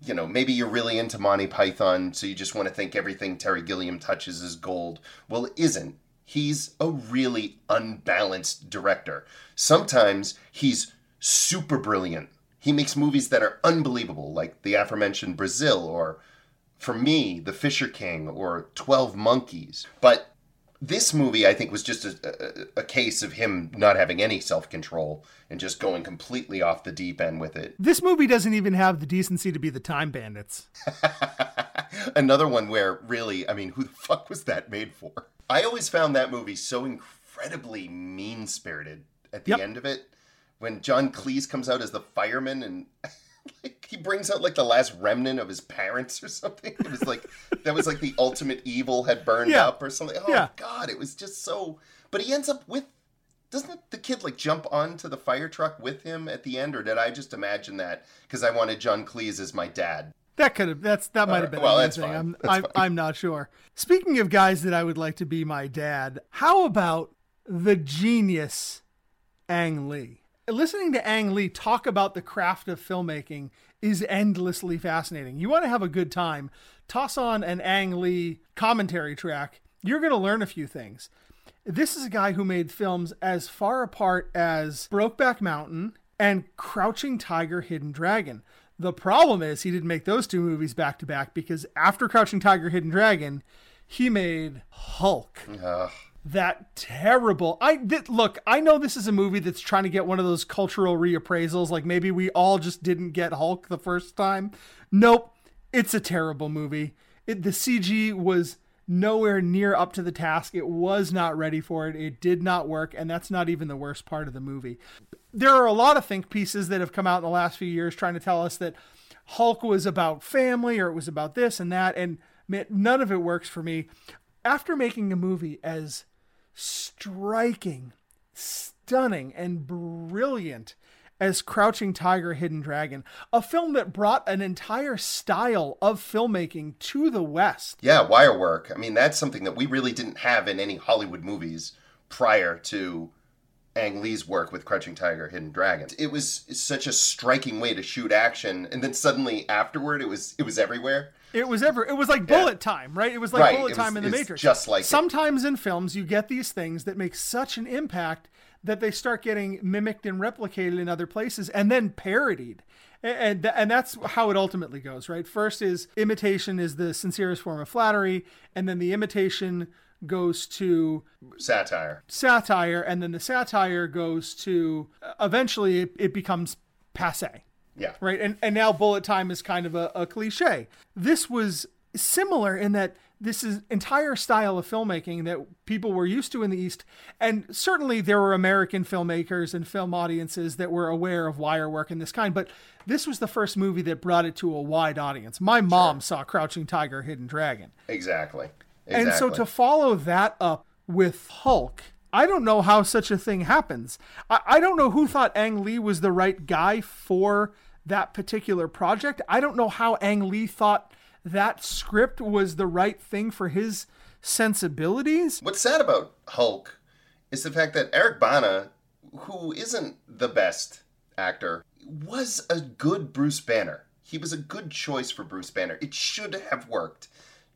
you know, maybe you're really into Monty Python, so you just want to think everything Terry Gilliam touches is gold. Well, it isn't. He's a really unbalanced director. Sometimes he's super brilliant. He makes movies that are unbelievable, like the aforementioned Brazil, or for me, The Fisher King, or 12 Monkeys. But this movie, I think, was just a, a, a case of him not having any self control and just going completely off the deep end with it. This movie doesn't even have the decency to be the Time Bandits. [laughs] Another one where really, I mean, who the fuck was that made for? I always found that movie so incredibly mean spirited at the Yep. end of it when John Cleese comes out as the fireman and [laughs] [laughs] like, he brings out like the last remnant of his parents or something. It was like that was like the ultimate evil had burned Yeah. up or something. Oh Yeah. god, it was just so but he ends up with doesn't the kid like jump onto the fire truck with him at the end or did I just imagine that because I wanted John Cleese as my dad? That could have that's that might have been uh, well, a that's. I'm I'm, fine. I'm not sure. Speaking of guys that I would like to be my dad, how about the genius Ang Lee? Listening to Ang Lee talk about the craft of filmmaking is endlessly fascinating. You want to have a good time, toss on an Ang Lee commentary track. You're going to learn a few things. This is a guy who made films as far apart as Brokeback Mountain and Crouching Tiger, Hidden Dragon. The problem is he didn't make those two movies back to back because after Crouching Tiger, Hidden Dragon, he made Hulk. Ugh. That terrible. I th- look. I know this is a movie that's trying to get one of those cultural reappraisals. Like maybe we all just didn't get Hulk the first time. Nope, it's a terrible movie. It, the CG was nowhere near up to the task. It was not ready for it. It did not work, and that's not even the worst part of the movie. There are a lot of think pieces that have come out in the last few years trying to tell us that Hulk was about family or it was about this and that, and man, none of it works for me. After making a movie as striking, stunning, and brilliant as Crouching Tiger, Hidden Dragon, a film that brought an entire style of filmmaking to the West. Yeah, wire work. I mean, that's something that we really didn't have in any Hollywood movies prior to Ang Lee's work with Crouching Tiger, Hidden Dragon. It was such a striking way to shoot action, and then suddenly afterward, it was it was everywhere. It was ever. It was like bullet time, right? It was like Right, bullet it was- time in the Matrix. just like it. sometimes in films, you get these things that make such an impact that they start getting mimicked and replicated in other places, and then parodied. And and that's how it ultimately goes, right? First is imitation is the sincerest form of flattery, and then the imitation goes to Satire. satire, and then the satire goes to uh, eventually it, it becomes passe Yeah. right? And and now bullet time is kind of a, a cliche. This was similar in that this is entire style of filmmaking that people were used to in the East, and certainly there were American filmmakers and film audiences that were aware of wire work and this kind, but this was the first movie that brought it to a wide audience. My mom saw Crouching Tiger, Hidden Dragon. Exactly. And so to follow that up with Hulk, I don't know how such a thing happens. I, I don't know who thought Ang Lee was the right guy for that particular project. I don't know how Ang Lee thought that script was the right thing for his sensibilities. What's sad about Hulk is the fact that Eric Bana, who isn't the best actor, was a good Bruce Banner. He was a good choice for Bruce Banner. It should have worked.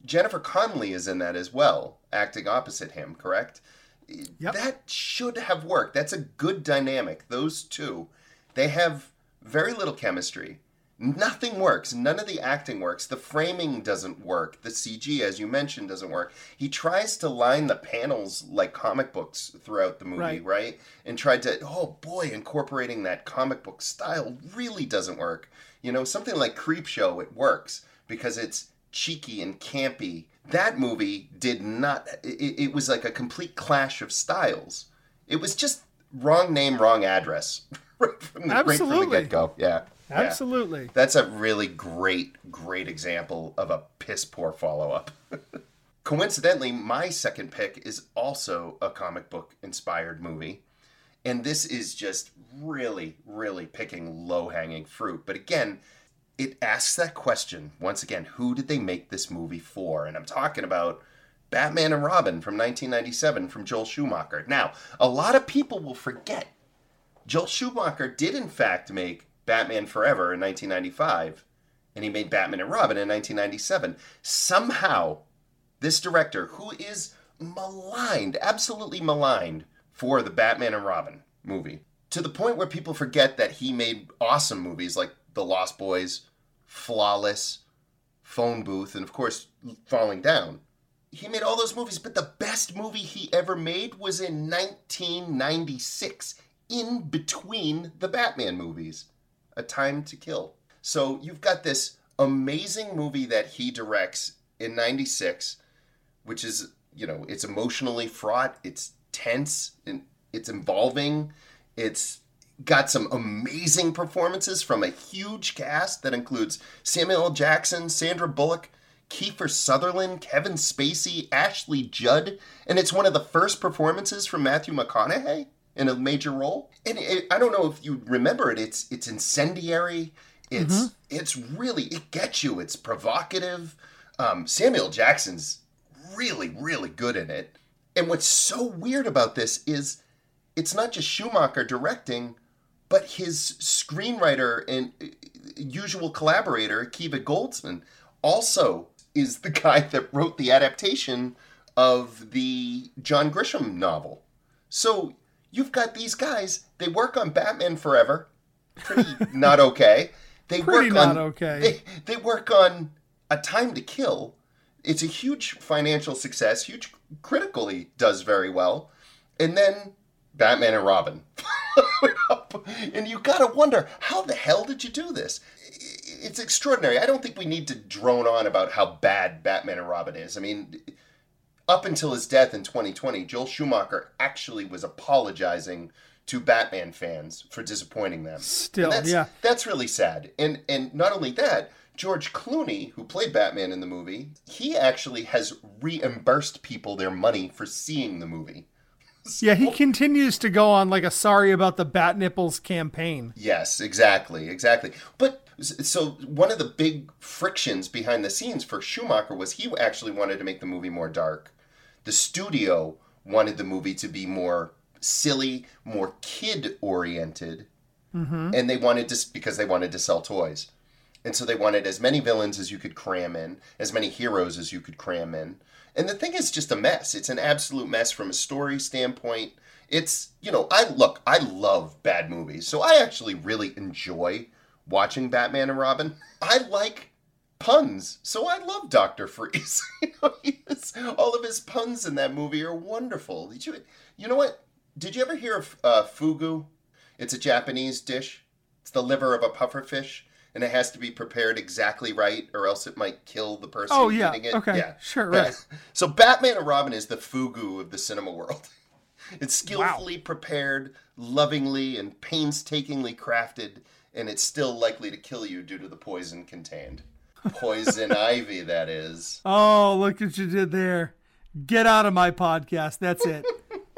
Jennifer Connelly is in that as well, acting opposite him, correct? Yep. That should have worked. That's a good dynamic. Those two, they have very little chemistry. Nothing works. None of the acting works. The framing doesn't work. The CG, as you mentioned, doesn't work. He tries to line the panels like comic books throughout the movie, Right. right? And tried to, oh boy, incorporating that comic book style really doesn't work. You know, something like Creepshow, it works because it's cheeky and campy. That movie did not, it, it was like a complete clash of styles. It was just wrong name, wrong address. [laughs] right from the, right Absolutely. the get go. Yeah. Yeah. Absolutely. That's a really great, great example of a piss poor follow up. [laughs] Coincidentally, my second pick is also a comic book inspired movie. And this is just really, really picking low hanging fruit. But again, it asks that question once again who did they make this movie for? And I'm talking about Batman and Robin from 1997 from Joel Schumacher. Now, a lot of people will forget Joel Schumacher did, in fact, make Batman Forever in 1995, and he made Batman and Robin in 1997. Somehow, this director, who is maligned, absolutely maligned, for the Batman and Robin movie, to the point where people forget that he made awesome movies like The Lost Boys, Flawless, Phone Booth, and of course, Falling Down. he made all those movies, but the best movie he ever made was in 1996, in between the Batman movies, A Time to Kill. So you've got this amazing movie that he directs in 96, which is, you know, it's emotionally fraught, it's tense, and it's involving, it's got some amazing performances from a huge cast that includes Samuel L. Jackson, Sandra Bullock, Kiefer Sutherland, Kevin Spacey, Ashley Judd, and it's one of the first performances from Matthew McConaughey in a major role. And it, I don't know if you remember it. It's it's incendiary. It's mm-hmm. it's really it gets you. It's provocative. Um, Samuel Jackson's really really good in it. And what's so weird about this is it's not just Schumacher directing, but his screenwriter and uh, usual collaborator Akiva Goldsman also is the [laughs] guy that wrote the adaptation of the John Grisham novel. So you've got these guys, they work on Batman Forever. Pretty [laughs] not okay. They Pretty work not on okay. They, they work on A Time to Kill. It's a huge financial success, huge critically does very well. And then Batman and Robin. [laughs] and you gotta wonder, how the hell did you do this? it's extraordinary. I don't think we need to drone on about how bad Batman and Robin is. I mean, up until his death in 2020, Joel Schumacher actually was apologizing to Batman fans for disappointing them. Still, that's, yeah, that's really sad. And and not only that, George Clooney, who played Batman in the movie, he actually has reimbursed people their money for seeing the movie. [laughs] Yeah, he continues to go on like a sorry about the bat nipples campaign. Yes, exactly, exactly. But so one of the big frictions behind the scenes for Schumacher was he actually wanted to make the movie more dark. The studio wanted the movie to be more silly, more kid oriented, mm-hmm. and they wanted to because they wanted to sell toys. And so they wanted as many villains as you could cram in, as many heroes as you could cram in. And the thing is just a mess. It's an absolute mess from a story standpoint. It's, you know, I look, I love bad movies. So I actually really enjoy watching Batman and Robin. I like puns, so I love Doctor Freeze. [laughs] you know, all of his puns in that movie are wonderful. Did you, you know what? Did you ever hear of uh, fugu? It's a Japanese dish. It's the liver of a pufferfish, and it has to be prepared exactly right, or else it might kill the person oh, yeah. eating it. Okay, yeah, sure, right. [laughs] So Batman and Robin is the fugu of the cinema world. [laughs] It's skillfully wow. prepared, lovingly and painstakingly crafted and it's still likely to kill you due to the poison contained. Poison ivy, that is. Oh, look what you did there. Get out of my podcast. That's it.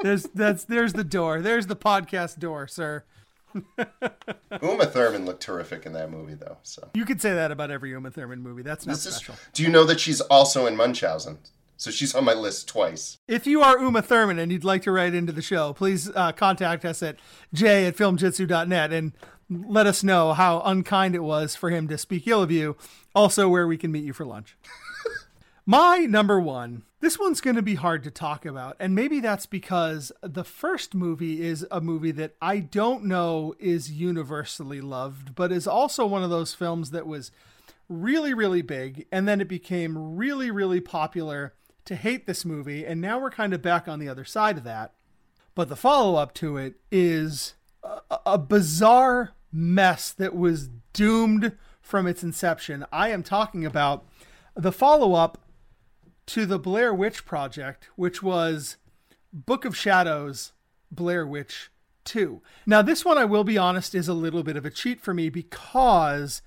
There's that's there's the door. There's the podcast door, sir. [laughs] Uma Thurman looked terrific in that movie, though. So you could say that about every Uma Thurman movie. That's not this special. Is, do you know that she's also in Munchausen? So she's on my list twice. If you are Uma Thurman and you'd like to write into the show, please uh, contact us at j at filmjitsu.net and let us know how unkind it was for him to speak ill of you. Also, where we can meet you for lunch. [laughs] My number one. This one's going to be hard to talk about. And maybe that's because the first movie is a movie that I don't know is universally loved, but is also one of those films that was really, really big. And then it became really, really popular to hate this movie. And now we're kind of back on the other side of that. But the follow up to it is a, a bizarre mess that was doomed from its inception. I am talking about the follow up to the Blair Witch Project, which was Book of Shadows Blair Witch 2. Now, this one, I will be honest, is a little bit of a cheat for me because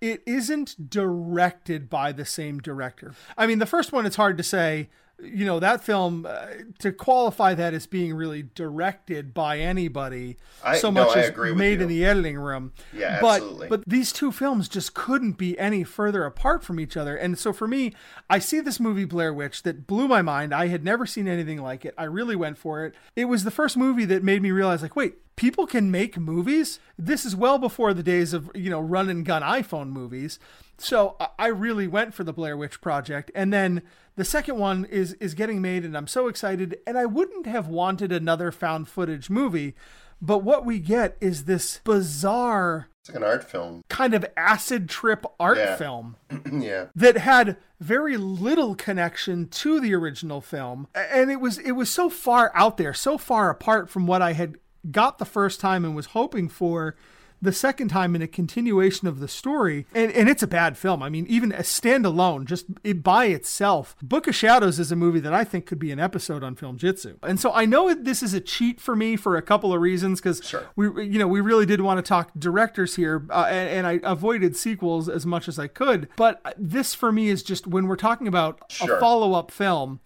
it isn't directed by the same director. I mean, the first one, it's hard to say you know that film uh, to qualify that as being really directed by anybody I, so no, much as made in the editing room. Yeah but absolutely. but these two films just couldn't be any further apart from each other. And so for me i see this movie blair witch that blew my mind. I had never seen anything like it. I really went for it. It was the first movie that made me realize like wait people can make movies this is well before the days of you know run and gun iphone movies so i really went for the blair witch project and then the second one is is getting made, and I'm so excited. And I wouldn't have wanted another found footage movie, But what we get is this bizarre It's like an art film. kind of acid trip art Yeah. film [clears throat] yeah. that had very little connection to the original film and it was it was so far out there so far apart from what i had got the first time and was hoping for the second time in a continuation of the story and, and it's a bad film i mean even a standalone just it by itself book of shadows is a movie that i think could be an episode on film jitsu and so i know this is a cheat for me for a couple of reasons because Sure. we you know we really did want to talk directors here uh, and, and i avoided sequels as much as i could but this for me is just when we're talking about Sure. a follow-up film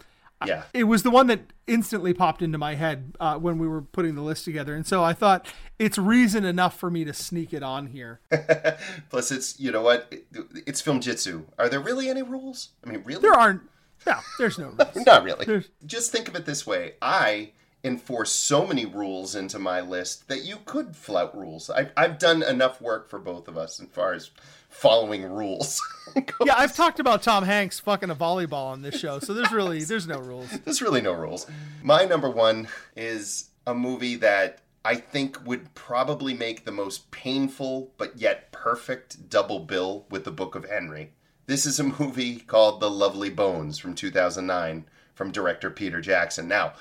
Yeah. it was the one that instantly popped into my head uh, when we were putting the list together and so i thought it's reason enough for me to sneak it on here [laughs] Plus, it's you know what? It- it's film jitsu. Are there really any rules? I mean, really? there aren't no there's no [laughs] rules. Not really. There's- Just think of it this way: I enforce so many rules into my list that you could flout rules. I've, I've done enough work for both of us as far as following rules. [laughs] yeah i've talked about tom hanks fucking a volleyball on this show so there's really there's no rules [laughs] There's really no rules. My number one is a movie that I think would probably make the most painful but yet perfect double bill with the Book of Henry. This is a movie called The Lovely Bones from 2009 from director Peter Jackson. Now,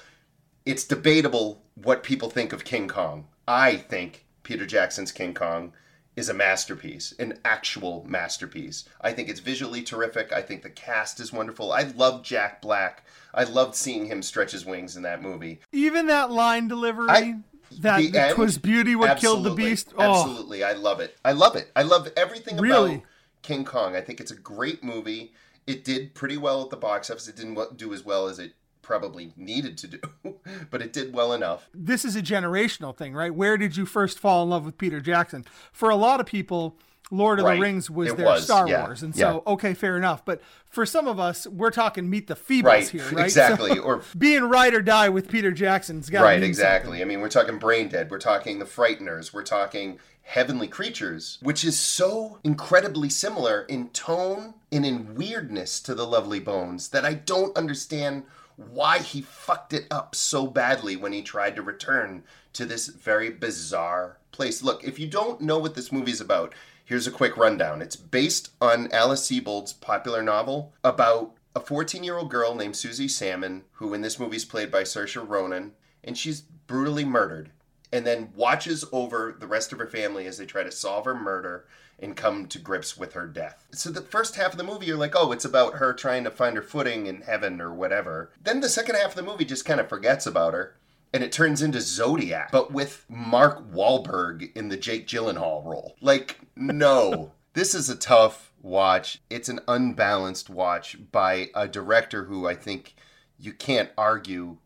it's debatable what people think of King Kong. I think Peter Jackson's King Kong is a masterpiece, an actual masterpiece. I think it's visually terrific. I think the cast is wonderful. I love Jack Black. I loved seeing him stretch his wings in that movie. even that line delivery I- that the end, twas beauty what killed the beast oh Absolutely, I love it. I love it. I love everything Really? about King Kong. I think it's a great movie. It did pretty well at the box office. It didn't do as well as it probably needed to do, [laughs] but it did well enough. this is a generational thing, right? Where did you first fall in love with Peter Jackson? For a lot of people, Lord of Right. the Rings was It their was, Star yeah, Wars. And yeah. so, okay, fair enough. But for some of us, we're talking meet the Feebles Right, here, [laughs] right? exactly, So or- [laughs] being ride or die with Peter Jackson's got right, exactly. I mean, we're talking Brain Dead. We're talking The Frighteners. We're talking Heavenly Creatures, which is so incredibly similar in tone and in weirdness to The Lovely Bones that I don't understand why he fucked it up so badly when he tried to return to this very bizarre place. Look, if you don't know what this movie's about, here's a quick rundown. It's based on Alice Sebold's popular novel about a 14 year old girl named Susie Salmon, who in this movie is played by Saoirse Ronan, and she's brutally murdered, and then watches over the rest of her family as they try to solve her murder and come to grips with her death. So the first half of the movie, you're like, oh, it's about her trying to find her footing in heaven or whatever. Then the second half of the movie just kind of forgets about her. And it turns into Zodiac, but with Mark Wahlberg in the Jake Gyllenhaal role. Like, no. [laughs] this is a tough watch. It's an unbalanced watch by a director who I think you can't argue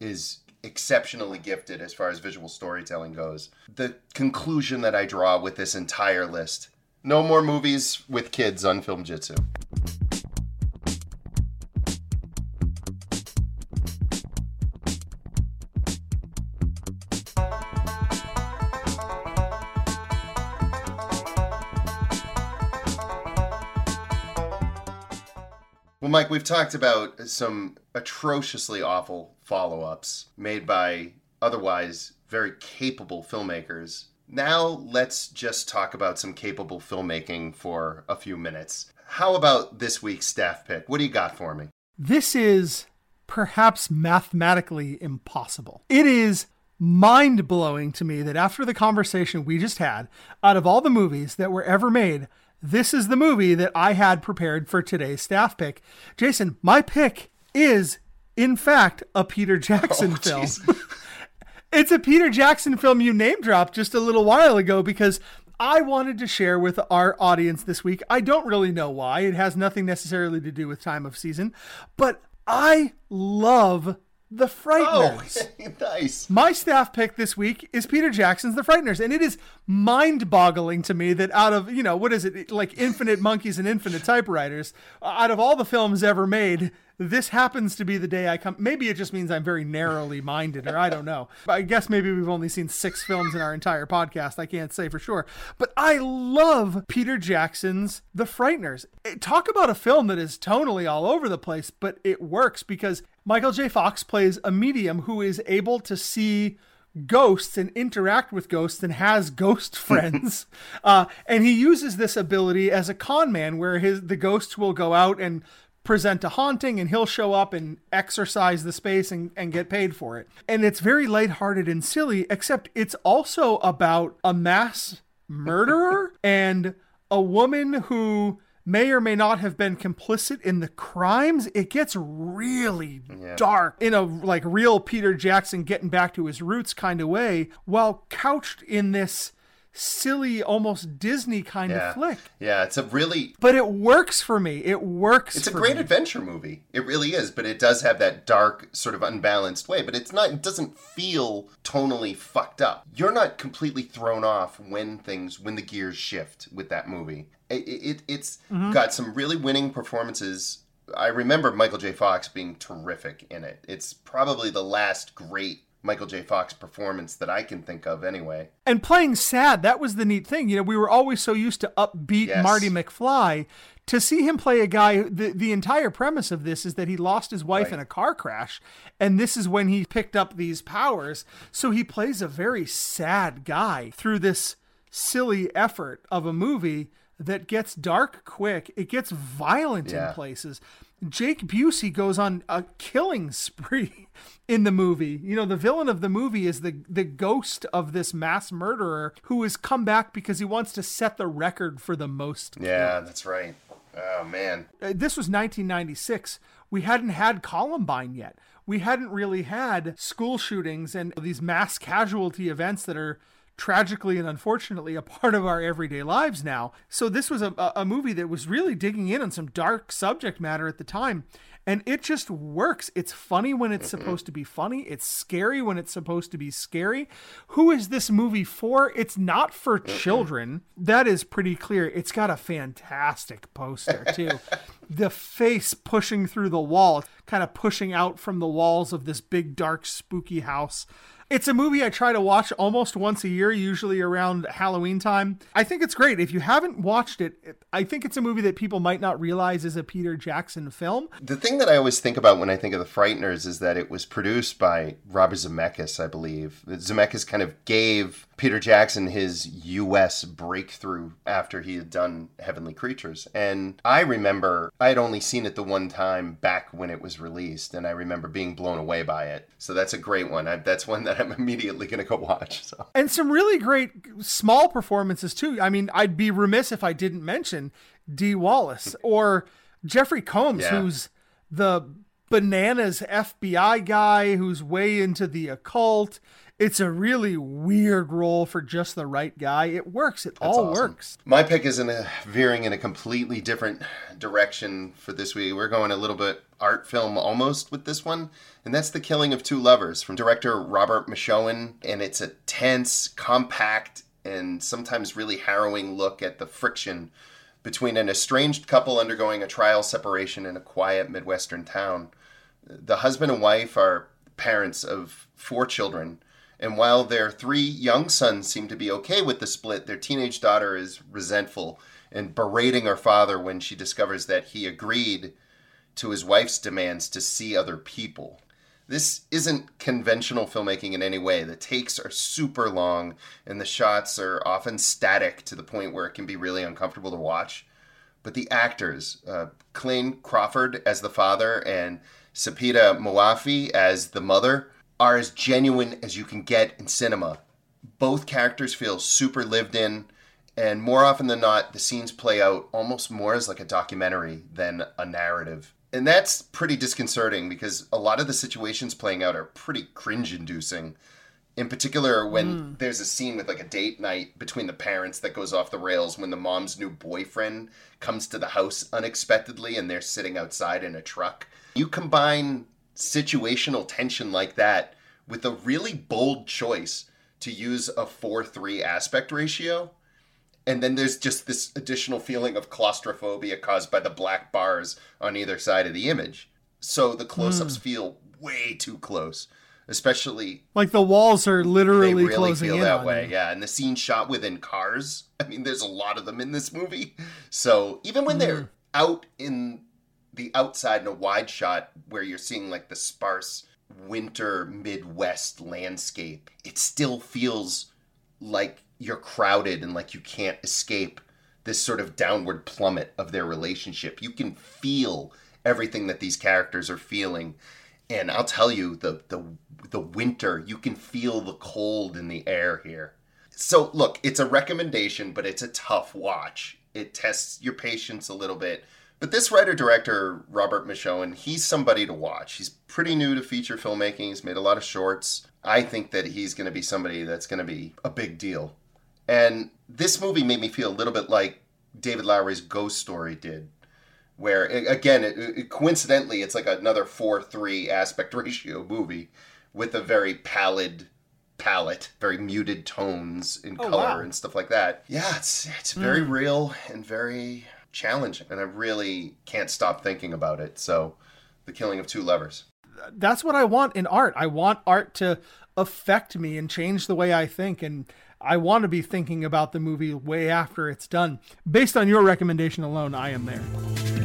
is exceptionally gifted as far as visual storytelling goes. The conclusion that I draw with this entire list no more movies with kids on Film Jitsu. Well, Mike, we've talked about some atrociously awful follow ups made by otherwise very capable filmmakers. Now, let's just talk about some capable filmmaking for a few minutes. How about this week's staff pick? What do you got for me? This is perhaps mathematically impossible. It is mind blowing to me that after the conversation we just had, out of all the movies that were ever made, this is the movie that I had prepared for today's staff pick. Jason, my pick is, in fact, a Peter [laughs] Jackson Oh, film. [laughs] It's a Peter Jackson film you name dropped just a little while ago because I wanted to share with our audience this week. I don't really know why. It has nothing necessarily to do with time of season, but I love The Frighteners. Oh, [laughs] nice. My staff pick this week is Peter Jackson's The Frighteners, and it is mind-boggling to me that out of you know what is it like Infinite Monkeys and Infinite Typewriters, out of all the films ever made, this happens to be the day I come. Maybe it just means I'm very narrowly minded, or I don't know. [laughs] I guess maybe we've only seen six films in our entire podcast. I can't say for sure, but I love Peter Jackson's The Frighteners. Eh, Talk about a film that is tonally all over the place, but it works because Michael J. Fox plays a medium who is able to see ghosts and interact with ghosts and has [laughs] ghost friends. [laughs] uh, and he uses this ability as a con man where his the ghosts will go out and present a haunting and he'll show up and exorcise the space and, and get paid for it. And it's very lighthearted and silly, except it's also about a mass murderer [laughs] and a woman who may or may not have been complicit in the crimes. It gets really yeah. dark in a like real Peter Jackson getting back to his roots kind of way, while couched in this silly, almost Disney kind yeah. of flick. Yeah, it's a really. But it works for me. It works. It's a great me. adventure movie. It really is, but it does have that dark, sort of unbalanced way. But it's not. It doesn't feel tonally fucked up. You're not completely thrown off when things when the gears shift with that movie. It, it it's mm-hmm. got some really winning performances. I remember Michael J. Fox being terrific in it. It's probably the last great Michael J. Fox performance that I can think of anyway. And playing sad, that was the neat thing. You know, we were always so used to upbeat yes. Marty McFly. To see him play a guy, the, the entire premise of this is that he lost his wife right. in a car crash, and this is when he picked up these powers. So he plays a very sad guy through this silly effort of a movie that gets dark quick. It gets violent yeah. in places. Jake Busey goes on a killing [laughs] spree in the movie. You know, the villain of the movie is the the ghost of this mass murderer who has come back because he wants to set the record for the most. Yeah, that's right. Oh man. Uh, this was 1996. We hadn't had Columbine yet. We hadn't really had school shootings and these mass casualty events that are tragically and unfortunately a part of our everyday lives now. So this was a, a movie that was really digging in on some dark subject matter at the time. And it just works. It's funny when it's mm-hmm. supposed to be funny. It's scary when it's supposed to be scary. Who is this movie for? It's not for children. That is pretty clear. It's got a fantastic poster, too. [laughs] the face pushing through the wall, kind of pushing out from the walls of this big, dark, spooky house. It's a movie I try to watch almost once a year, usually around Halloween time. I think it's great. If you haven't watched it, I think it's a movie that people might not realize is a Peter Jackson film. The thing that I always think about when I think of The Frighteners is that it was produced by Robert Zemeckis, I believe. Zemeckis kind of gave Peter Jackson his US breakthrough after he had done Heavenly Creatures. And I remember I had only seen it the one time back when it was released, and I remember being blown away by it. So that's a great one. I, that's one that I'm [laughs] immediately going to go watch. So. And some really great small performances too. I mean, I'd be remiss if I didn't mention Dee Wallace [laughs] or Jeffrey Combs, yeah. who's the bananas FBI guy who's way into the occult. It's a really weird role for just the right guy. It works. It That's all awesome. works. My pick is in a veering in a completely different direction for this week. We're going a little bit art film almost with this one, and that's The Killing of Two Lovers from director Robert Machoian. And it's a tense, compact, and sometimes really harrowing look at the friction between an estranged couple undergoing a trial separation in a quiet Midwestern town. The husband and wife are parents of four children and while their three young sons seem to be okay with the split, their teenage daughter is resentful and berating her father when she discovers that he agreed to his wife's demands to see other people. This isn't conventional filmmaking in any way. The takes are super long and the shots are often static to the point where it can be really uncomfortable to watch. But the actors, uh, Clayne Crawford as the father and Sepideh Moafi as the mother, are as genuine as you can get in cinema. Both characters feel super lived in, and more often than not, the scenes play out almost more as like a documentary than a narrative. And that's pretty disconcerting because a lot of the situations playing out are pretty cringe inducing. In particular, when mm. there's a scene with like a date night between the parents that goes off the rails when the mom's new boyfriend comes to the house unexpectedly and they're sitting outside in a truck. You combine situational tension like that with a really bold choice to use a 4 3 aspect ratio. And then there's just this additional feeling of claustrophobia caused by the black bars on either side of the image. So the close ups mm. feel way too close, especially. Like the walls are literally they really closing feel in that way, you. yeah. And the scene shot within cars. [laughs] I mean, there's a lot of them in this movie. So even when mm. they're out in the outside in a wide shot where you're seeing like the sparse winter Midwest landscape, it still feels like you're crowded and like you can't escape this sort of downward plummet of their relationship. You can feel everything that these characters are feeling. And I'll tell you, the the the winter, you can feel the cold in the air here. So look, it's a recommendation, but it's a tough watch. It tests your patience a little bit. But this writer director, Robert Machoian, he's somebody to watch. He's pretty new to feature filmmaking. He's made a lot of shorts. I think that he's going to be somebody that's going to be a big deal. And this movie made me feel a little bit like David Lowery's Ghost Story did, where again, it, it, coincidentally, it's like another four-three aspect [laughs] ratio movie with a very pallid palette, very muted tones in oh, color wow. and stuff like that. Yeah, it's it's very mm. real and very challenging, and I really can't stop thinking about it. So, the killing of two lovers. That's what I want in art. I want art to affect me and change the way I think and I want to be thinking about the movie way after it's done. Based on your recommendation alone, I am there.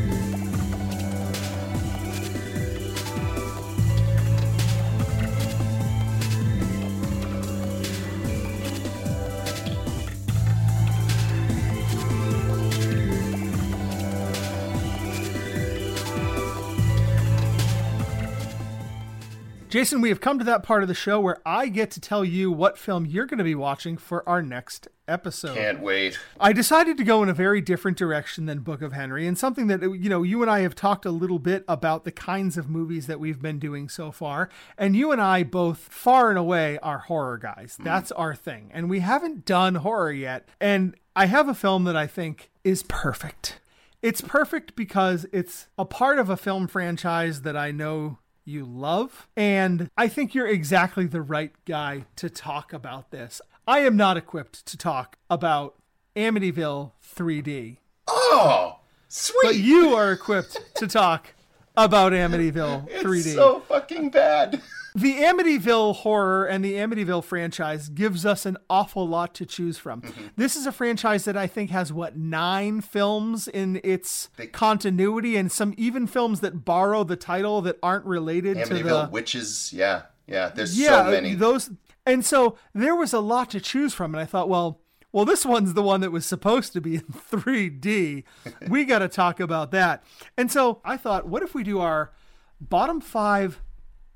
Jason, we have come to that part of the show where I get to tell you what film you're going to be watching for our next episode. Can't wait. I decided to go in a very different direction than Book of Henry and something that you know, you and I have talked a little bit about the kinds of movies that we've been doing so far, and you and I both far and away are horror guys. Mm. That's our thing. And we haven't done horror yet. And I have a film that I think is perfect. It's perfect because it's a part of a film franchise that I know you love. And I think you're exactly the right guy to talk about this. I am not equipped to talk about Amityville 3D. Oh, sweet. But you are equipped to talk about Amityville 3D. [laughs] It's so fucking bad. [laughs] the Amityville horror and the Amityville franchise gives us an awful lot to choose from. Mm-hmm. This is a franchise that I think has what nine films in its they, continuity, and some even films that borrow the title that aren't related Amityville to the Amityville witches. Yeah, yeah. There's yeah, so many those, and so there was a lot to choose from, and I thought, well. Well, this one's the one that was supposed to be in [laughs] 3D. [laughs] we got to talk about that. And so I thought, what if we do our bottom five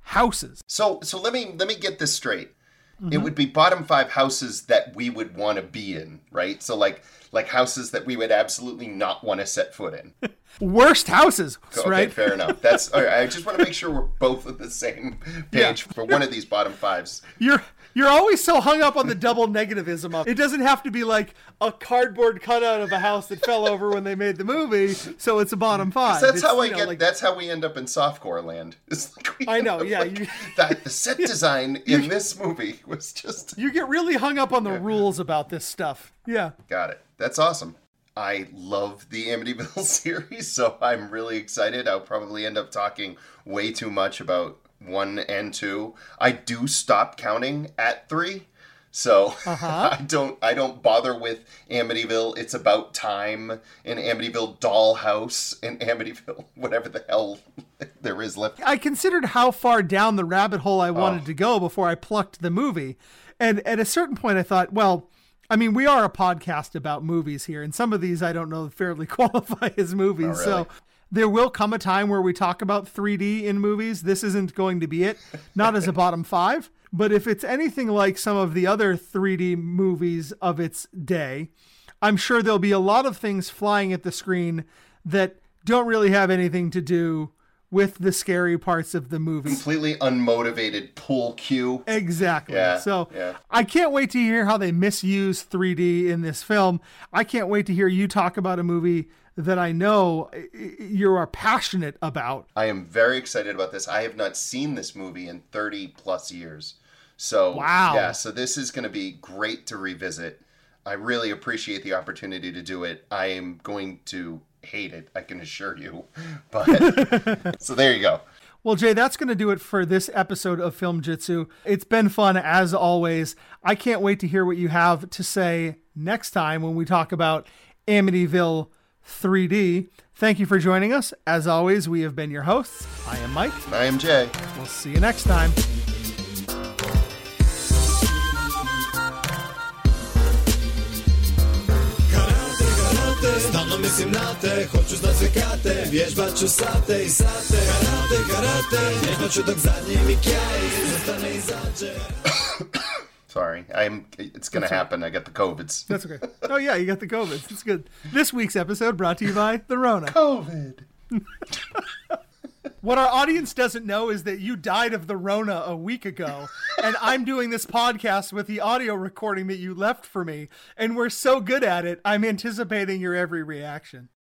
houses. So so let me let me get this straight. Mm-hmm. It would be bottom five houses that we would want to be in, right? So like like houses that we would absolutely not want to set foot in. [laughs] Worst houses, okay, right? Fair [laughs] enough. That's all right. I just want to make sure we're both on the same page yeah. for one of these bottom fives. You're you're always so hung up on the double negativism of it. doesn't have to be like a cardboard cutout of a house that fell over when they made the movie, so it's a bottom five. That's it's, how I know, get. Like, that's how we end up in softcore land. [laughs] Like I know, yeah. Like, you, [laughs] that the set [laughs] design in this movie was just. You get really hung up on the yeah. rules about this stuff. Yeah. Got it. That's awesome. I love the Amityville series, so I'm really excited. I'll probably end up talking way too much about one and two. I do stop counting at three. So uh-huh. [laughs] I don't I don't bother with Amityville. It's about time in Amityville Dollhouse in [laughs] Amityville, whatever the hell [laughs] there is left. I considered how far down the rabbit hole I wanted oh. to go before I plucked the movie. And at a certain point I thought, well, I mean, we are a podcast about movies here, and some of these I don't know fairly qualify as movies. Really. So there will come a time where we talk about 3D in movies. This isn't going to be it, not as a bottom five. But if it's anything like some of the other 3D movies of its day, I'm sure there'll be a lot of things flying at the screen that don't really have anything to do with the scary parts of the movie. Completely unmotivated pool cue. Exactly. Yeah, so yeah. I can't wait to hear how they misuse 3D in this film. I can't wait to hear you talk about a movie that I know you are passionate about. I am very excited about this. I have not seen this movie in 30 plus years. So, wow. yeah, so this is going to be great to revisit. I really appreciate the opportunity to do it. I am going to hate it, I can assure you. [laughs] But [laughs] so there you go. Well, Jay, that's going to do it for this episode of Film Jitsu. It's been fun as always. I can't wait to hear what you have to say next time when we talk about Amityville 3D. Thank you for joining us. As always, we have been your hosts. I am Mike. I am Jay. We'll see you next time. Stalno mislim na te, hoću znat sve kate Vježbat ću sate i sate Karate, karate, vježbat ću dok zadnji mi kjaj Zastane izađe Sorry, I'm. It's gonna happen. I got the covids. That's okay. Oh yeah, you got the COVID. It's good. This week's episode brought to you by the Rona. COVID. [laughs] What our audience doesn't know is that you died of the Rona a week ago, and I'm doing this podcast with the audio recording that you left for me, and we're so good at it, I'm anticipating your every reaction.